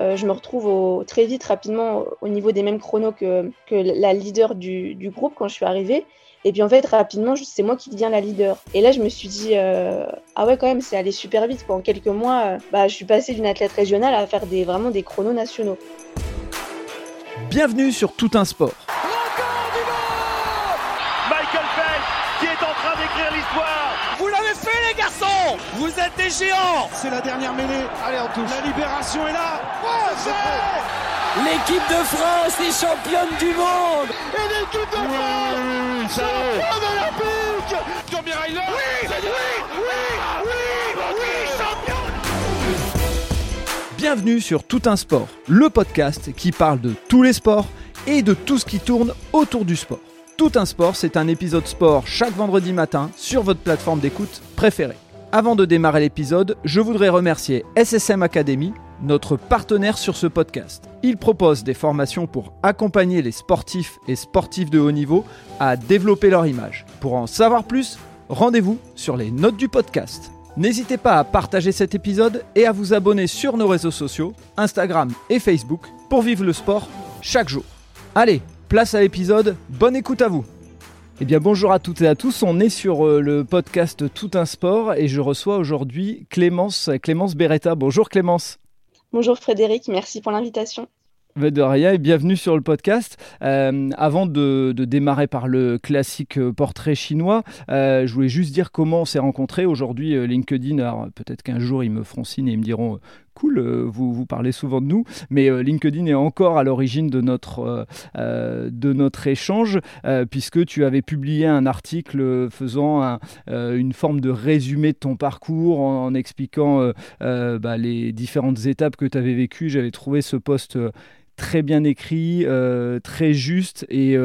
je me retrouve très vite, rapidement, au niveau des mêmes chronos que, la leader du, groupe quand je suis arrivée. Et puis en fait, rapidement, c'est moi qui deviens la leader. Et là, je me suis dit, euh, ah ouais, quand même, c'est allé super vite. En quelques mois, euh, bah, je suis passée d'une athlète régionale à faire vraiment des chronos nationaux. Bienvenue sur Tout un sport. Garçons Vous êtes des géants C'est la dernière mêlée. Allez, on touche. La libération est là. L'équipe de France est championne du monde Et l'équipe de France championne olympique Tommy Oui Oui Oui Oui Oui Championne Bienvenue sur Tout un sport, le podcast qui parle de tous les sports et de tout ce qui tourne autour du sport. Tout un sport, c'est un épisode sport chaque vendredi matin sur votre plateforme d'écoute préférée. Avant de démarrer l'épisode, je voudrais remercier SSM Academy notre partenaire sur ce podcast. Il propose des formations pour accompagner les sportifs et sportifs de haut niveau à développer leur image. Pour en savoir plus, rendez-vous sur les notes du podcast. N'hésitez pas à partager cet épisode et à vous abonner sur nos réseaux sociaux, Instagram et Facebook, pour vivre le sport chaque jour. Allez, place à l'épisode, bonne écoute à vous eh bien bonjour à toutes et à tous, on est sur euh, le podcast Tout un sport et je reçois aujourd'hui Clémence, Clémence Beretta. Bonjour Clémence. Bonjour Frédéric, merci pour l'invitation. De rien et bienvenue sur le podcast. Euh, avant de, démarrer par le classique euh, portrait chinois, euh, je voulais juste dire comment on s'est rencontrés. Aujourd'hui, LinkedIn, alors peut-être qu'un jour ils me feront signe et ils me diront cool, euh, vous, vous parlez souvent de nous, mais euh, LinkedIn est encore à l'origine de, notre euh, de notre échange, puisque tu avais publié un article faisant une forme de résumé de ton parcours en, expliquant bah, les différentes étapes que tu avais vécues. J'avais trouvé ce poste très bien écrit, très juste, et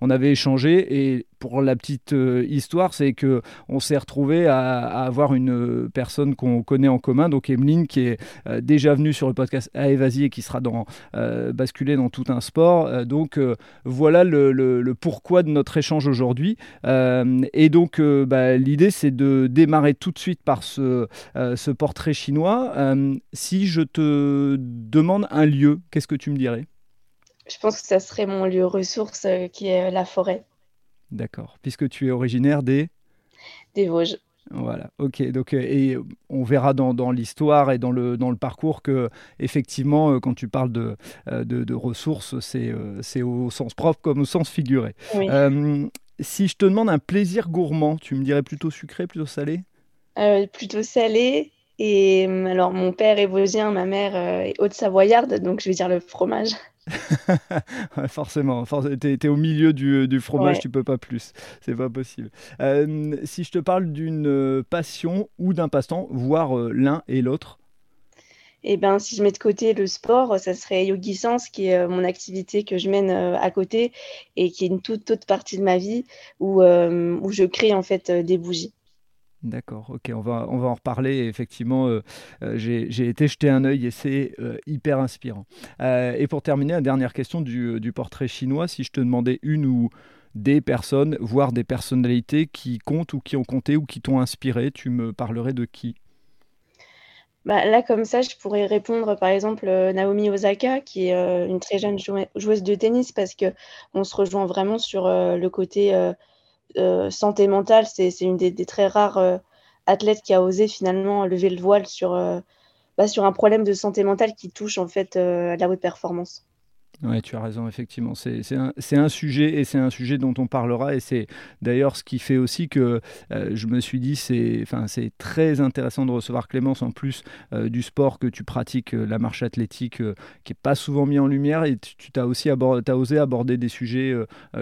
on avait échangé. Et pour la petite euh, histoire, c'est que on s'est retrouvé à, avoir une personne qu'on connaît en commun, donc Emeline, qui est euh, déjà venue sur le podcast Allez vas-y et qui sera dans euh, basculer dans tout un sport. donc voilà le, pourquoi de notre échange aujourd'hui. et donc bah, l'idée, c'est de démarrer tout de suite par ce, ce portrait chinois. si je te demande un lieu, qu'est-ce que tu me dirais? Je pense que ça serait mon lieu ressource qui est la forêt. D'accord. Puisque tu es originaire des Des Vosges. Voilà, ok. Donc, euh, et on verra dans, dans l'histoire et dans le, dans le parcours que, effectivement, euh, quand tu parles de, euh, de, ressources, c'est, c'est au sens propre comme au sens figuré. si je te demande un plaisir gourmand, tu me dirais plutôt sucré, plutôt salé? Plutôt salé. Et alors, mon père est vosgien, ma mère est haute-savoyarde, donc je vais dire le fromage. forcément, tu es, au milieu du, fromage, tu peux pas plus. C'est pas possible. Euh, si je te parle d'une euh, passion ou d'un passe-temps, voire euh, l'un et l'autre? Eh ben, si je mets de côté le sport, ça serait Yogi qui est mon activité que je mène à côté et qui est une toute autre partie de ma vie où, où je crée en fait des bougies. D'accord, ok, on va, en reparler. Effectivement, euh, euh, j'ai été jeter un œil et c'est euh, hyper inspirant. et pour terminer, la dernière question du, du, portrait chinois, si je te demandais une ou des personnes, voire des personnalités qui comptent ou qui ont compté ou qui t'ont inspiré, tu me parlerais de qui? Bah, là, comme ça, je pourrais répondre par exemple Naomi Osaka, qui est une très jeune joueuse de tennis, parce que on se rejoint vraiment sur le côté euh, santé mentale, c'est une des, très rares euh, athlètes qui a osé finalement lever le voile sur, euh, bah, sur un problème de santé mentale qui touche en fait la haute performance. Oui, tu as raison, effectivement. C'est un, un, sujet et c'est un sujet dont on parlera. Et c'est d'ailleurs ce qui fait aussi que euh, je me suis dit c'est très intéressant de recevoir Clémence en plus euh, du sport que tu pratiques, euh, la marche athlétique, qui n'est pas souvent mis en lumière. Et tu, as aussi as osé aborder des sujets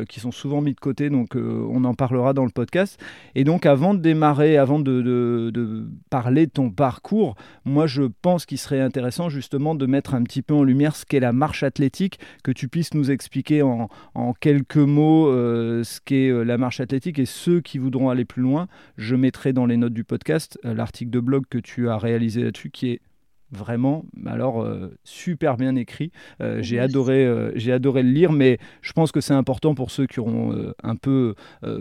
qui sont souvent mis de côté. Donc on en parlera dans le podcast. Et donc avant de démarrer, avant de, de, de parler de ton parcours, moi je pense qu'il serait intéressant justement de mettre un petit peu en lumière ce qu'est la marche athlétique que tu puisses nous expliquer en, quelques mots euh, ce qu'est euh, la marche athlétique et ceux qui voudront aller plus loin. Je mettrai dans les notes du podcast euh, l'article de blog que tu as réalisé là-dessus qui est vraiment, alors super bien écrit. j'ai adoré, j'ai adoré le lire, mais je pense que c'est important pour ceux qui auront un peu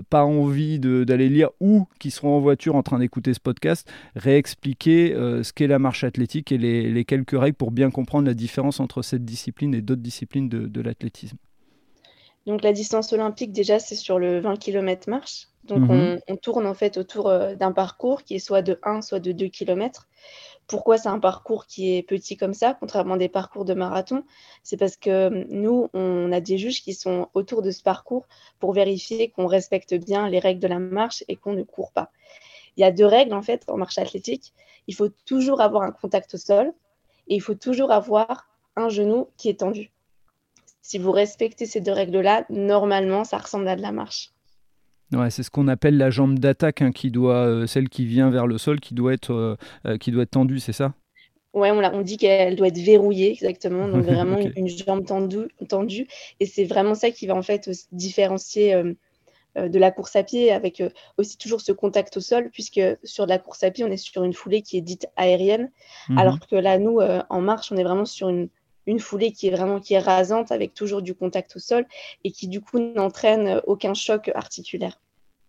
pas envie d'aller lire ou qui seront en voiture en train d'écouter ce podcast, réexpliquer ce qu'est la marche athlétique et les, quelques règles pour bien comprendre la différence entre cette discipline et d'autres disciplines de, l'athlétisme. Donc la distance olympique, déjà, c'est sur le 20 km marche. Donc mhm. on, tourne en fait autour d'un parcours qui est soit de 1, soit de 2 km. Pourquoi c'est un parcours qui est petit comme ça, contrairement à des parcours de marathon C'est parce que hum, nous, on a des juges qui sont autour de ce parcours pour vérifier qu'on respecte bien les règles de la marche et qu'on ne court pas. Il y a deux règles en fait en marche athlétique. Il faut toujours avoir un contact au sol et il faut toujours avoir un genou qui est tendu. Si vous respectez ces deux règles-là, normalement, ça ressemble à de la marche c'est ce qu'on appelle la jambe d'attaque, hein, qui doit, euh, celle qui vient vers le sol, qui doit être, euh, euh, qui doit être tendue, c'est ça? Ouais, on, on dit qu'elle doit être verrouillée, exactement. Donc vraiment une, jambe tendue, tendue. Et c'est vraiment ça qui va en fait différencier de la course à pied, avec aussi toujours ce contact au sol, puisque sur la course à pied, on est sur une foulée qui est dite aérienne, mhm. alors que là, nous, en marche, on est vraiment sur une, une foulée qui est vraiment qui est rasante avec toujours du contact au sol et qui du coup n'entraîne aucun choc articulaire.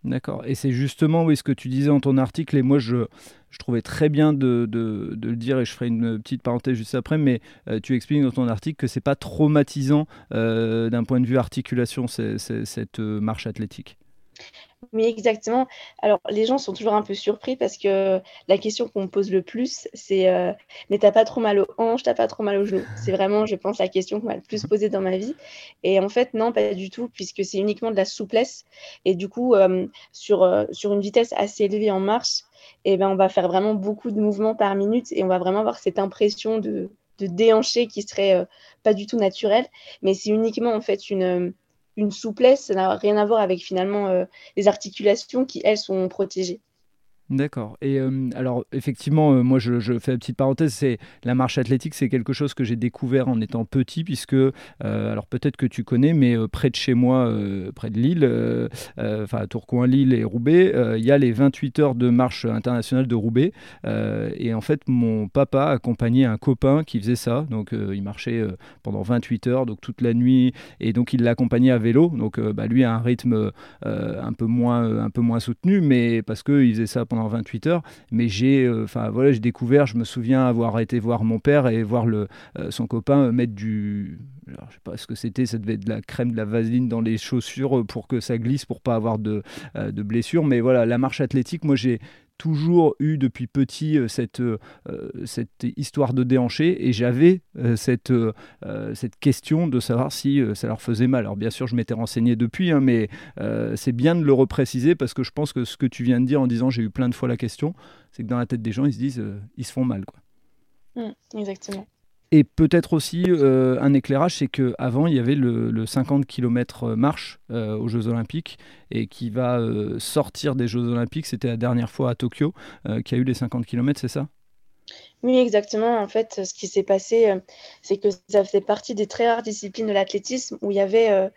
D'accord. Et c'est justement oui, ce que tu disais dans ton article, et moi je, je trouvais très bien de, de, le dire, et je ferai une petite parenthèse juste après, mais euh, tu expliques dans ton article que c'est pas traumatisant euh, d'un point de vue articulation, cette euh, marche athlétique. Oui, exactement. Alors, les gens sont toujours un peu surpris parce que la question qu'on me pose le plus, c'est euh, Mais t'as pas trop mal aux hanches, t'as pas trop mal aux genoux? C'est vraiment, je pense, la question qu'on m'a le plus posée dans ma vie. Et en fait, non, pas du tout, puisque c'est uniquement de la souplesse. Et du coup, euh, sur, euh, sur une vitesse assez élevée en marche, eh ben, on va faire vraiment beaucoup de mouvements par minute et on va vraiment avoir cette impression de, de déhancher qui serait pas du tout naturelle. Mais c'est uniquement en fait une une souplesse, ça n'a rien à voir avec finalement euh, les articulations qui, elles, sont protégées. D'accord. Et euh, alors, effectivement, euh, moi, je, fais une petite parenthèse, c'est la marche athlétique, c'est quelque chose que j'ai découvert en étant petit, puisque, alors peut-être que tu connais, mais près de chez moi, près de Lille, enfin Tourcoing, Lille et Roubaix, il y a les 28 heures de marche internationale de Roubaix. et en fait, mon papa accompagnait un copain qui faisait ça. Donc, il marchait pendant 28 heures, donc toute la nuit, et donc il l'accompagnait à vélo. Donc, bah, lui a un rythme un peu moins, un peu moins soutenu, mais parce qu'il faisait ça pendant 28 heures. Mais j'ai euh, enfin voilà, j'ai découvert, je me souviens avoir été voir mon père et voir le, euh, son copain mettre du. Je sais pas ce que c'était, ça devait être de la crème, de la vaseline dans les chaussures pour que ça glisse, pour pas avoir de, euh, de blessures. Mais voilà, la marche athlétique, moi j'ai toujours eu depuis petit euh, cette, euh, cette histoire de déhanché et j'avais euh, cette, cette question de savoir si ça leur faisait mal. Alors bien sûr, je m'étais renseigné depuis, hein, mais c'est bien de le repréciser parce que je pense que ce que tu viens de dire en disant j'ai eu plein de fois la question, c'est que dans la tête des gens, ils se disent ils se font mal. Mmh, exactement. Et peut-être aussi euh, un éclairage, c'est qu'avant, il y avait le, 50 km euh, marche euh, aux Jeux Olympiques et qui va sortir des Jeux Olympiques. C'était la dernière fois à Tokyo qu'il y a eu les 50 km, c'est ça? Oui, exactement. En fait, ce qui s'est passé, c'est que ça faisait partie des très rares disciplines de l'athlétisme où il y avait.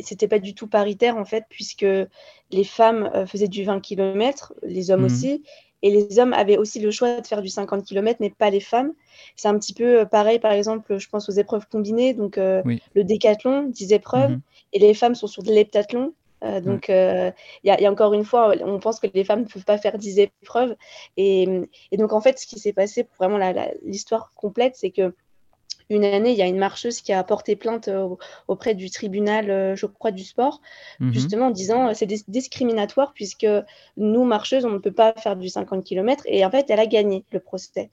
c'était pas du tout paritaire en fait puisque les femmes faisaient du 20 km, les hommes mmh. aussi, et les hommes avaient aussi le choix de faire du 50 km, mais pas les femmes. C'est un petit peu euh, pareil, par exemple, je pense aux épreuves combinées, donc euh, le décathlon, 10 épreuves, mhm. et les femmes sont sur de l'heptathlon. Euh, donc, il y, a encore une fois, on pense que les femmes ne peuvent pas faire 10 épreuves. Et, donc, en fait, ce qui s'est passé, pour vraiment l'histoire complète, c'est que une année, il y a une marcheuse qui a porté plainte euh, auprès du tribunal, euh, je crois, du sport, mhm. justement en disant euh, c'est discriminatoire puisque nous, marcheuses, on ne peut pas faire du 50 km. Et en fait, elle a gagné le procès.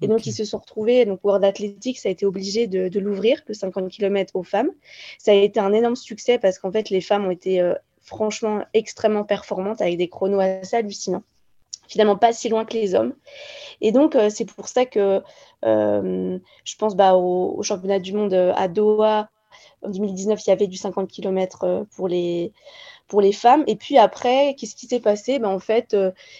Et donc, ils se sont retrouvés, donc World Athletics a été obligé de, l'ouvrir, le 50 km aux femmes. Ça a été un énorme succès parce qu'en fait, les femmes ont été franchement extrêmement performantes avec des chronos assez hallucinants finalement pas si loin que les hommes. Et donc, euh, c'est pour ça que euh, je pense bah, au, championnat du monde euh, à Doha, en 2019, il y avait du 50 km pour les, pour les femmes. Et puis après, qu'est-ce qui s'est passé? Ben, En fait,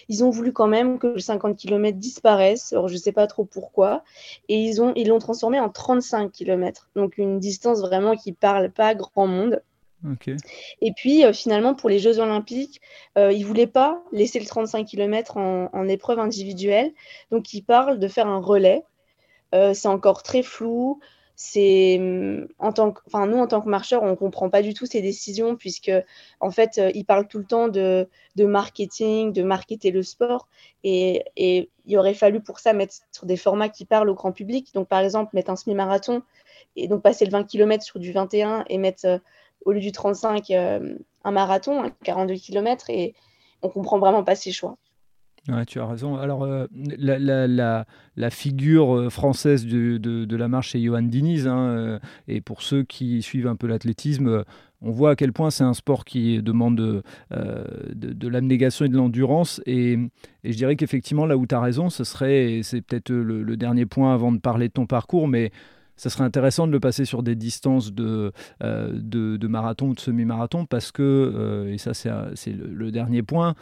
ils ont voulu quand même que le 50 km disparaisse. Alors, je ne sais pas trop pourquoi. Et ils l'ont ils transformé en 35 km. Donc, une distance vraiment qui ne parle pas grand monde. Et puis euh, finalement, pour les Jeux Olympiques, euh, ils ne voulaient pas laisser le 35 km en, épreuve individuelle. Donc ils parlent de faire un relais. c'est encore très flou c'est mmh, en tant que, enfin nous en tant que marcheurs, on comprend pas du tout ces décisions puisque en fait euh, ils parlent tout le temps de, marketing, de marketer le sport et, et, il aurait fallu pour ça mettre sur des formats qui parlent au grand public. Donc par exemple mettre un semi-marathon et donc passer le 20 km sur du 21 et mettre euh, au lieu du 35 euh, un marathon, un 42 km et on comprend vraiment pas ces choix. Tu as raison. Alors, euh, la, figure euh, française de, la marche, c'est Johan Diniz. Hein, et pour ceux qui suivent un peu l'athlétisme, on voit à quel point c'est un sport qui demande de, de, l'abnégation et de l'endurance. Et, je dirais qu'effectivement, là où tu as raison, ce serait, c'est peut-être le, dernier point avant de parler de ton parcours, mais ça serait intéressant de le passer sur des distances de, de, de, marathon ou de semi-marathon parce que, et ça c'est le, dernier point,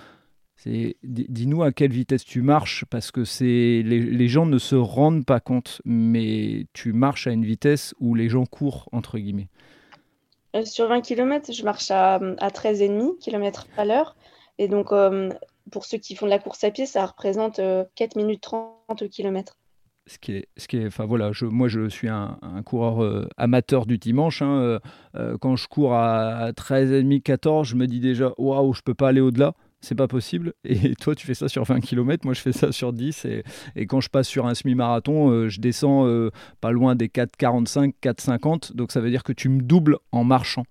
dis-nous à quelle vitesse tu marches parce que c'est les, gens ne se rendent pas compte, mais tu marches à une vitesse où les gens courent entre guillemets. Euh, sur 20 km, je marche à, à 13,5 km à l'heure. Et donc, euh, pour ceux qui font de la course à pied, ça représente 4 euh, minutes 30 km. Ce qui est, ce je, moi je suis un, coureur amateur du dimanche. Hein, quand je cours à, à 13,5, 14, je me dis déjà, waouh, je peux pas aller au-delà c'est pas possible. Et toi, tu fais ça sur 20 km, moi je fais ça sur 10. Et, quand je passe sur un semi-marathon, euh, je descends euh, pas loin des 4,45, 4,50. Donc ça veut dire que tu me doubles en marchant.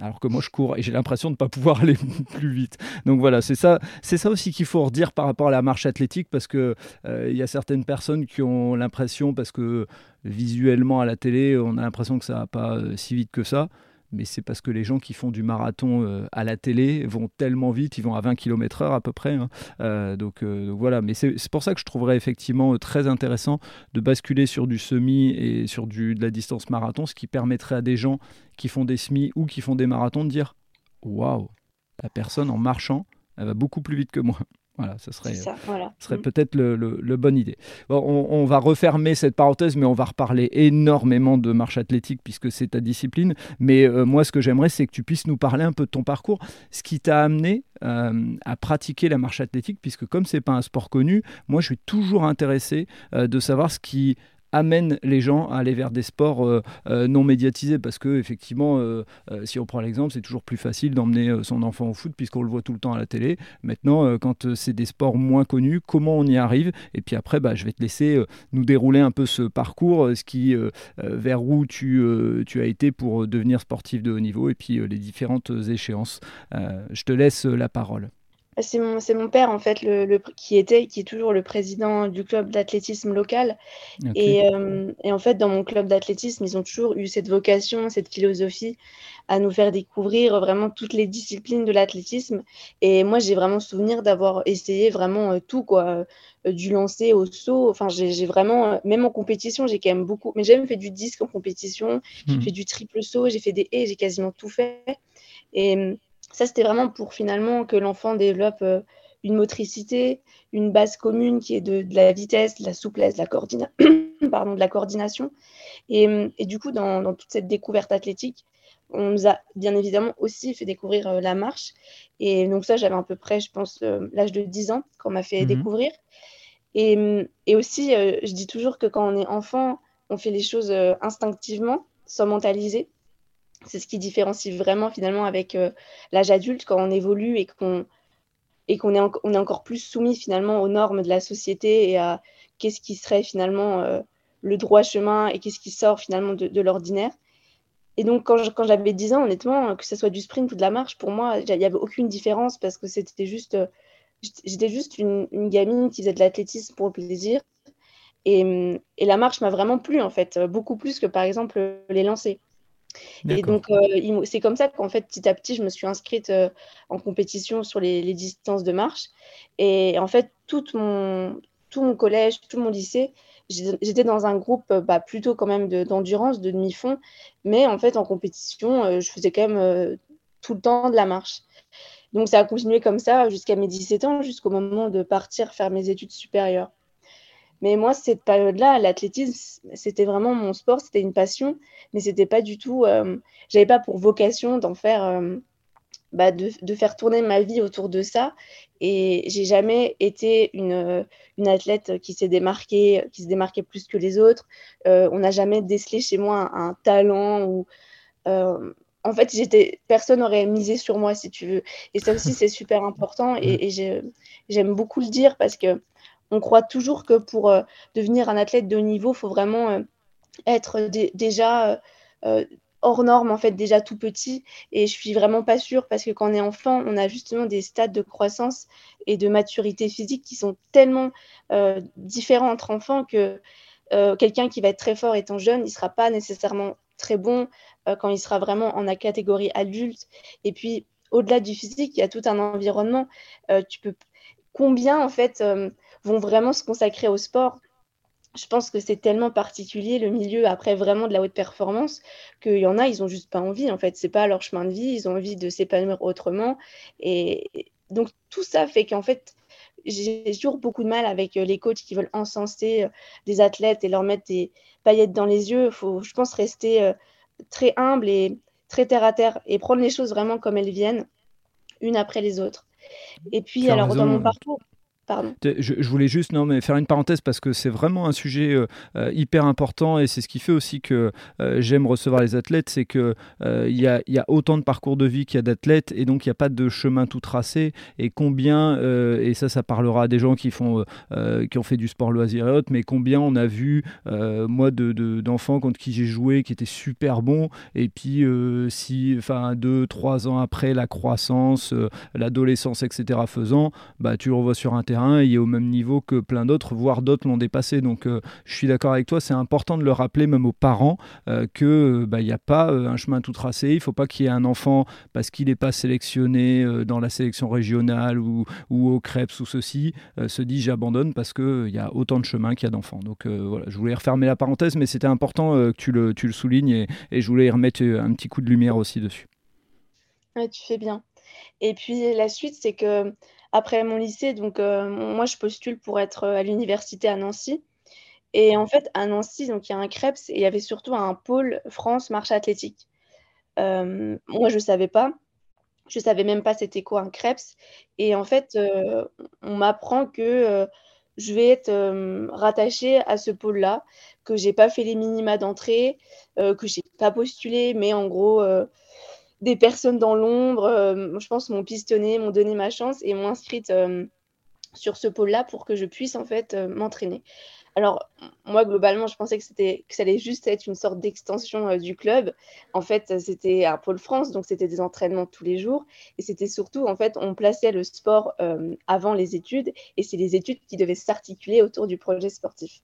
Alors que moi je cours et j'ai l'impression de ne pas pouvoir aller plus vite. Donc voilà, c'est ça, c'est ça aussi qu'il faut redire par rapport à la marche athlétique parce que euh, il y a certaines personnes qui ont l'impression, parce que visuellement à la télé, on a l'impression que ça va pas si vite que ça mais c'est parce que les gens qui font du marathon euh, à la télé vont tellement vite, ils vont à 20 km/h à peu près. Hein. Euh, donc, euh, donc, voilà, mais c'est pour ça que je trouverais effectivement très intéressant de basculer sur du semi et sur du, de la distance marathon, ce qui permettrait à des gens qui font des semis ou qui font des marathons de dire Waouh, la personne en marchant, elle va beaucoup plus vite que moi. Voilà, ce serait, serait mm. peut-être le, le, bonne idée. on, va refermer cette parenthèse, mais on va reparler énormément de marche athlétique puisque c'est ta discipline. Mais euh, moi, ce que j'aimerais, c'est que tu puisses nous parler un peu de ton parcours, ce qui t'a amené euh, à pratiquer la marche athlétique, puisque comme c'est pas un sport connu, moi, je suis toujours intéressé euh, de savoir ce qui amène les gens à aller vers des sports euh, euh, non médiatisés. Parce que effectivement euh, si on prend l'exemple c'est toujours plus facile d'emmener son enfant au foot puisqu'on le voit tout le temps à la télé. Maintenant quand c'est des sports moins connus comment on y arrive? Et puis après bah, je vais te laisser nous dérouler un peu ce parcours ce qui vers où tu, tu as été pour devenir sportif de haut niveau et puis les différentes échéances. Je te laisse la parole c'est mon, mon, père, en fait, le, qui était, qui est toujours le président du club d'athlétisme local. Et, euh, et, en fait, dans mon club d'athlétisme, ils ont toujours eu cette vocation, cette philosophie à nous faire découvrir vraiment toutes les disciplines de l'athlétisme. Et moi, j'ai vraiment souvenir d'avoir essayé vraiment euh, tout, quoi, euh, du lancer au saut. Enfin, j'ai vraiment, même en compétition, j'ai quand même beaucoup, mais j'ai même fait du disque en compétition, j'ai hmm. fait du triple saut, j'ai fait des haies, j'ai quasiment tout fait. Et ça, c'était vraiment pour finalement que l'enfant développe euh, une motricité, une base commune qui est de, la vitesse, de la souplesse, de la, Pardon, de la coordination. Et, du coup, dans, toute cette découverte athlétique, on nous a bien évidemment aussi fait découvrir euh, la marche. Et donc ça, j'avais à peu près, je pense, euh, l'âge de 10 ans qu'on m'a fait mhm. découvrir. Et, et aussi, je dis toujours que quand on est enfant, on fait les choses instinctivement, sans mentaliser. C'est ce qui différencie vraiment finalement avec euh, l'âge adulte quand on évolue et qu'on et qu'on est, est encore plus soumis finalement aux normes de la société et à qu'est-ce qui serait finalement euh, le droit chemin et qu'est-ce qui sort finalement de, l'ordinaire. Et donc quand, j'avais 10 ans, honnêtement, que ce soit du sprint ou de la marche, pour moi, il n'y avait aucune différence parce que c'était juste, euh, j'étais juste une, une, gamine qui faisait de l'athlétisme pour le plaisir. Et, et la marche m'a vraiment plu en fait, beaucoup plus que par exemple les lancers. Et donc, euh, c'est comme ça qu'en fait, petit à petit, je me suis inscrite euh, en compétition sur les, distances de marche. Et en fait, tout mon, tout mon collège, tout mon lycée, j'étais dans un groupe euh, bah, plutôt quand même d'endurance, de, demi-fond. Mais en fait, en compétition, je faisais quand même tout le temps de la marche. Donc, ça a continué comme ça jusqu'à mes 17 ans, jusqu'au moment de partir faire mes études supérieures. Mais moi, cette période-là, l'athlétisme, c'était vraiment mon sport, c'était une passion, mais c'était pas du tout. Euh, j'avais pas pour vocation d'en faire euh, bah, de, faire tourner ma vie autour de ça. Et j'ai jamais été une, une athlète qui s'est démarquée, qui se démarquait plus que les autres. Euh, on n'a jamais décelé chez moi un, talent ou. Euh, en fait, j'étais, personne n'aurait misé sur moi, si tu veux. Et ça aussi, c'est super important. Et, j'aime beaucoup le dire parce que on croit toujours que pour euh, devenir un athlète de haut niveau, il faut vraiment être déjà hors norme, en fait, déjà tout petit. Et je suis vraiment pas sûre parce que quand on est enfant, on a justement des stades de croissance et de maturité physique qui sont tellement euh, différents entre enfants que euh, quelqu'un qui va être très fort étant jeune, il sera pas nécessairement très bon euh, quand il sera vraiment en la catégorie adulte. Et puis, au-delà du physique, il y a tout un environnement. tu peux combien en fait vont vraiment se consacrer au sport je pense que c'est tellement particulier le milieu après vraiment de la haute performance qu'il y en a, ils ont juste pas envie en fait. C'est pas leur chemin de vie, ils ont envie de s'épanouir autrement. Et donc tout ça fait qu'en fait, j'ai toujours beaucoup de mal avec euh, les coachs qui veulent encenser euh, des athlètes et leur mettre des paillettes dans les yeux. Il faut, je pense, rester euh, très humble et très terre à terre et prendre les choses vraiment comme elles viennent, une après les autres. Et puis, alors, dans mon parcours, je, voulais juste non, mais faire une parenthèse parce que c'est vraiment un sujet euh, euh, hyper important et c'est ce qui fait aussi que euh, j'aime recevoir les athlètes, c'est qu'il il y, a, autant de parcours de vie qu'il y a d'athlètes et donc il n'y a pas de chemin tout tracé et combien, et ça ça parlera à des gens qui, font, qui ont fait du sport loisir et autres, mais combien on a vu moi d'enfants de, contre qui j'ai joué qui étaient super bons et puis si, enfin deux, trois ans après la croissance, l'adolescence, etc. faisant, bah, tu le revois sur terrain il est au même niveau que plein d'autres, voire d'autres l'ont dépassé. Donc euh, je suis d'accord avec toi, c'est important de le rappeler même aux parents euh, que bah, il n'y a pas euh, un chemin tout tracé. Il ne faut pas qu'il y ait un enfant parce qu'il n'est pas sélectionné dans la sélection régionale ou, au Crêpes ou ceci, se dit j'abandonne parce qu'il y a autant de chemins qu'il y a d'enfants. Donc voilà, je voulais refermer la parenthèse, mais c'était important que tu le, soulignes et, et, je voulais y remettre un petit coup de lumière aussi dessus. Ouais, tu fais bien. Et puis la suite, c'est que après mon lycée, donc euh, moi, je postule pour être euh, à l'université à Nancy. Et en fait, à Nancy, donc il y a un CREPS et il y avait surtout un pôle France marche athlétique. Euh, moi, je ne savais pas. Je ne savais même pas c'était quoi un CREPS. Et en fait, on m'apprend que je vais être rattachée à ce pôle-là, que j'ai pas fait les minima d'entrée, que j'ai pas postulé, mais en gros, des personnes dans l'ombre, euh, je pense, m'ont pistonné, m'ont donné ma chance et m'ont inscrite euh, sur ce pôle-là pour que je puisse en fait euh, m'entraîner. Alors, moi, globalement, je pensais que, c'était, que ça allait juste être une sorte d'extension du club. En fait, c'était un pôle France, donc c'était des entraînements tous les jours. Et c'était surtout, en fait, on plaçait le sport avant les études, et c'est les études qui devaient s'articuler autour du projet sportif.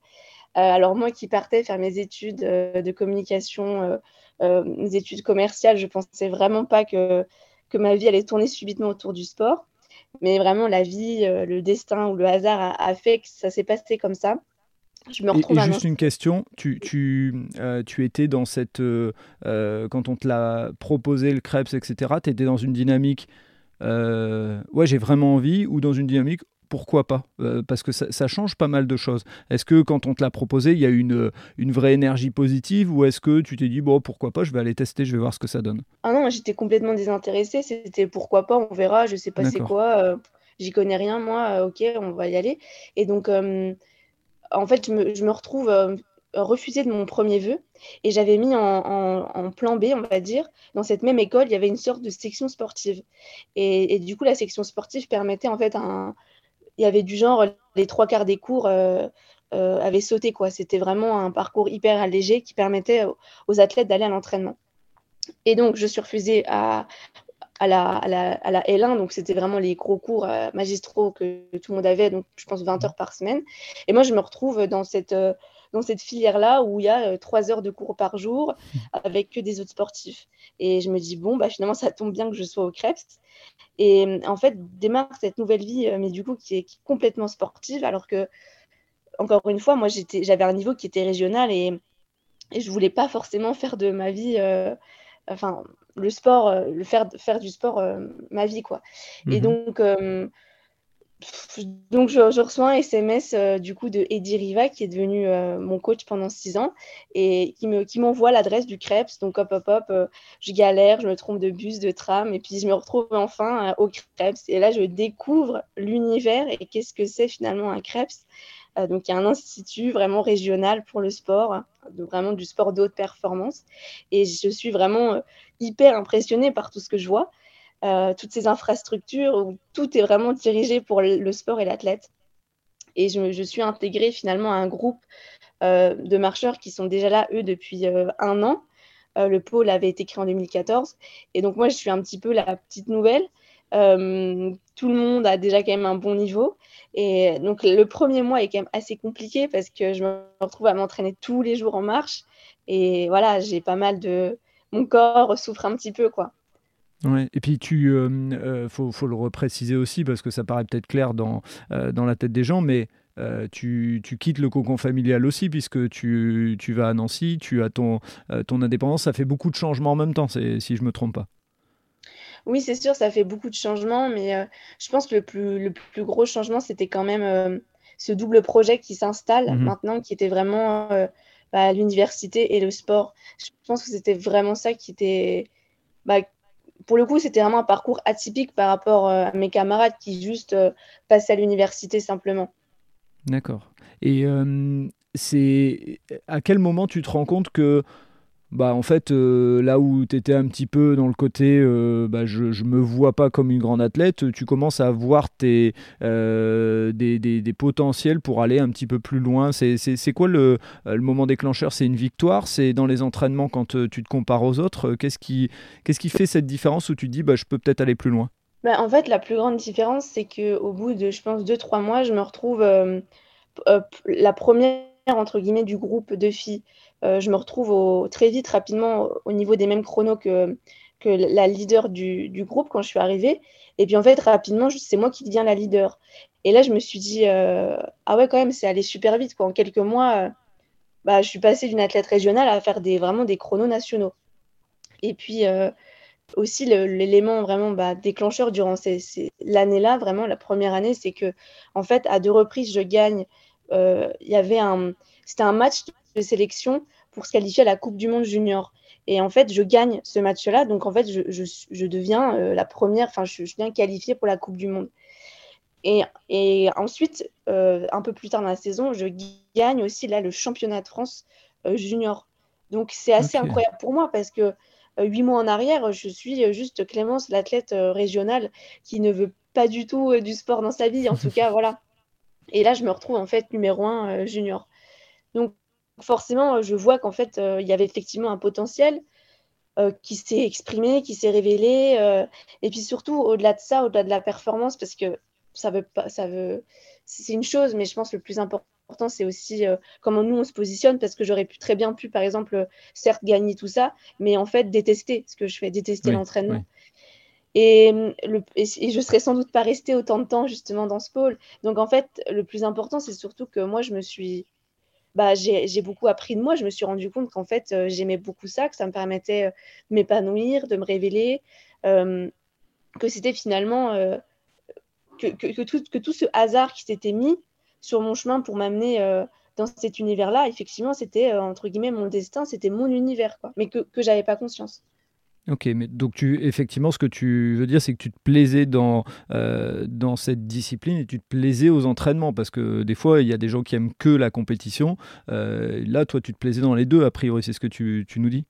Alors, moi qui partais faire mes études de communication euh, mes études commerciales, je pensais vraiment pas que, que ma vie allait tourner subitement autour du sport. Mais vraiment, la vie, euh, le destin ou le hasard a, fait que ça s'est passé comme ça. Je me retrouve et, juste une question, tu, tu, euh, tu étais dans cette... quand on te l'a proposé, le Krebs, etc., tu étais dans une dynamique... ouais, j'ai vraiment envie, ou dans une dynamique, pourquoi pas euh, Parce que ça, change pas mal de choses. Est-ce que quand on te l'a proposé, il y a une, une vraie énergie positive ou est-ce que tu t'es dit, bon, pourquoi pas, je vais aller tester, je vais voir ce que ça donne? Ah non, j'étais complètement désintéressée. C'était pourquoi pas, on verra, je sais pas c'est quoi, euh, j'y connais rien, moi, euh, ok, on va y aller. Et donc, en fait, je me, je me retrouve refusée de mon premier vœu et j'avais mis en, en, plan B, on va dire, dans cette même école, il y avait une sorte de section sportive. Et, et du coup, la section sportive permettait en fait un il y avait du genre, les trois quarts des cours euh, euh, avaient sauté. quoi. C'était vraiment un parcours hyper allégé qui permettait aux athlètes d'aller à l'entraînement. Et donc, je suis refusée à, à la, à la, à la L1, donc c'était vraiment les gros cours euh, magistraux que tout le monde avait, donc je pense 20 heures par semaine. Et moi, je me retrouve dans cette, dans cette filière-là où il y a trois heures de cours par jour avec que des autres sportifs. Et je me dis, bon, bah, finalement, ça tombe bien que je sois au Krebs. Et euh, en fait, démarre cette nouvelle vie, euh, mais du coup, qui est, complètement sportive, alors que, encore une fois, moi, j'avais un niveau qui était régional et, et je voulais pas forcément faire de ma vie, euh, enfin, le sport, le faire, faire du sport ma vie, quoi. Et mhm. donc, donc je, reçois un SMS euh, du coup de Eddie Riva qui est devenu euh, mon coach pendant six ans et qui me qui m'envoie l'adresse du Krebs. Donc hop hop hop, euh, je galère, je me trompe de bus, de tram et puis je me retrouve enfin au Krebs et là je découvre l'univers et qu'est-ce que c'est finalement un Krebs. donc il y a un institut vraiment régional pour le sport, vraiment du sport de haute performance et je suis vraiment hyper impressionnée par tout ce que je vois. Euh, toutes ces infrastructures où tout est vraiment dirigé pour le, sport et l'athlète. Et je, suis intégrée finalement à un groupe euh, de marcheurs qui sont déjà là, eux, depuis euh, un an. le pôle avait été créé en 2014. Et donc moi, je suis un petit peu la petite nouvelle. tout le monde a déjà quand même un bon niveau. Et donc le premier mois est quand même assez compliqué parce que je me retrouve à m'entraîner tous les jours en marche. Et voilà, j'ai pas mal de... Mon corps souffre un petit peu, quoi. Ouais. Et puis, tu, euh, euh, faut, faut, le repréciser aussi parce que ça paraît peut-être clair dans, euh, dans la tête des gens, mais tu, tu, quittes le cocon familial aussi puisque tu, tu vas à Nancy, tu as ton, ton indépendance. Ça fait beaucoup de changements en même temps, si je me trompe pas. Oui, c'est sûr, ça fait beaucoup de changements, mais je pense que le plus, le plus gros changement, c'était quand même ce double projet qui s'installe mmh maintenant, qui était vraiment bah, l'université et le sport. Je pense que c'était vraiment ça qui était. Bah, pour le coup, c'était vraiment un parcours atypique par rapport euh, à mes camarades qui juste euh, passaient à l'université simplement. D'accord. Et euh, c'est à quel moment tu te rends compte que bah en fait euh, là où tu étais un petit peu dans le côté euh, bah, je, je me vois pas comme une grande athlète, tu commences à voir tes, euh, des, des, potentiels pour aller un petit peu plus loin. C'est quoi le, le, moment déclencheur? C'est une victoire? C'est dans les entraînements quand tu te compares aux autres? Qu'est-ce qui, qu'est-ce qui fait cette différence où tu te dis bah, je peux peut-être aller plus loin? Bah, En fait, la plus grande différence, c'est qu'au bout de, je pense, 2-3 mois, je me retrouve la première entre guillemets du groupe de filles. Euh, je me retrouve très vite, rapidement, au niveau des mêmes chronos que, la leader du, groupe quand je suis arrivée. Et puis en fait, rapidement, c'est moi qui deviens la leader. Et là, je me suis dit, euh, ah ouais, quand même, c'est allé super vite. Quoi. En quelques mois, euh, bah, je suis passée d'une athlète régionale à faire vraiment des chronos nationaux. Et puis aussi, l'élément vraiment bah, déclencheur durant l'année-là, vraiment la première année, c'est que en fait, à deux reprises, je gagne. Il y avait un, c'était un match de sélection pour se qualifier à la Coupe du Monde junior. Et en fait, je gagne ce match-là. Donc, en fait, je, je, je deviens euh, la première, enfin, je, je, viens qualifiée pour la Coupe du Monde. Et, et ensuite, euh, un peu plus tard dans la saison, je gagne aussi là le championnat de France euh, junior. Donc, c'est assez incroyable pour moi parce que huit mois en arrière, je suis juste Clémence, l'athlète régionale qui ne veut pas du tout du sport dans sa vie. En tout cas, voilà. Et là, je me retrouve en fait numéro un junior. Donc, forcément, je vois qu'en fait, euh, il y avait effectivement un potentiel euh, qui s'est exprimé, qui s'est révélé. Euh, et puis surtout, au-delà de ça, au-delà de la performance, parce que ça veut pas, ça veut, c'est une chose, mais je pense que le plus important, c'est aussi comment nous on se positionne, parce que j'aurais pu très bien pu, par exemple, certes gagner tout ça, mais en fait détester ce que je fais, détester l'entraînement. Et, le, et, je serais sans doute pas restée autant de temps justement dans ce pôle. Donc en fait, le plus important, c'est surtout que moi, je me suis bah, j'ai beaucoup appris de moi. Je me suis rendu compte qu'en fait, euh, j'aimais beaucoup ça, que ça me permettait euh, de m'épanouir, de me révéler, euh, que c'était finalement que, que, tout, que, tout, ce hasard qui s'était mis sur mon chemin pour m'amener dans cet univers-là, effectivement, c'était entre guillemets mon destin, c'était mon univers, quoi, mais que, que j'avais pas conscience. Ok, mais donc tu, effectivement, ce que tu veux dire, c'est que tu te plaisais dans, euh, dans cette discipline et tu te plaisais aux entraînements, parce que des fois, il y a des gens qui aiment que la compétition. Euh, là, toi, tu te plaisais dans les deux, a priori, c'est ce que tu, tu nous dis?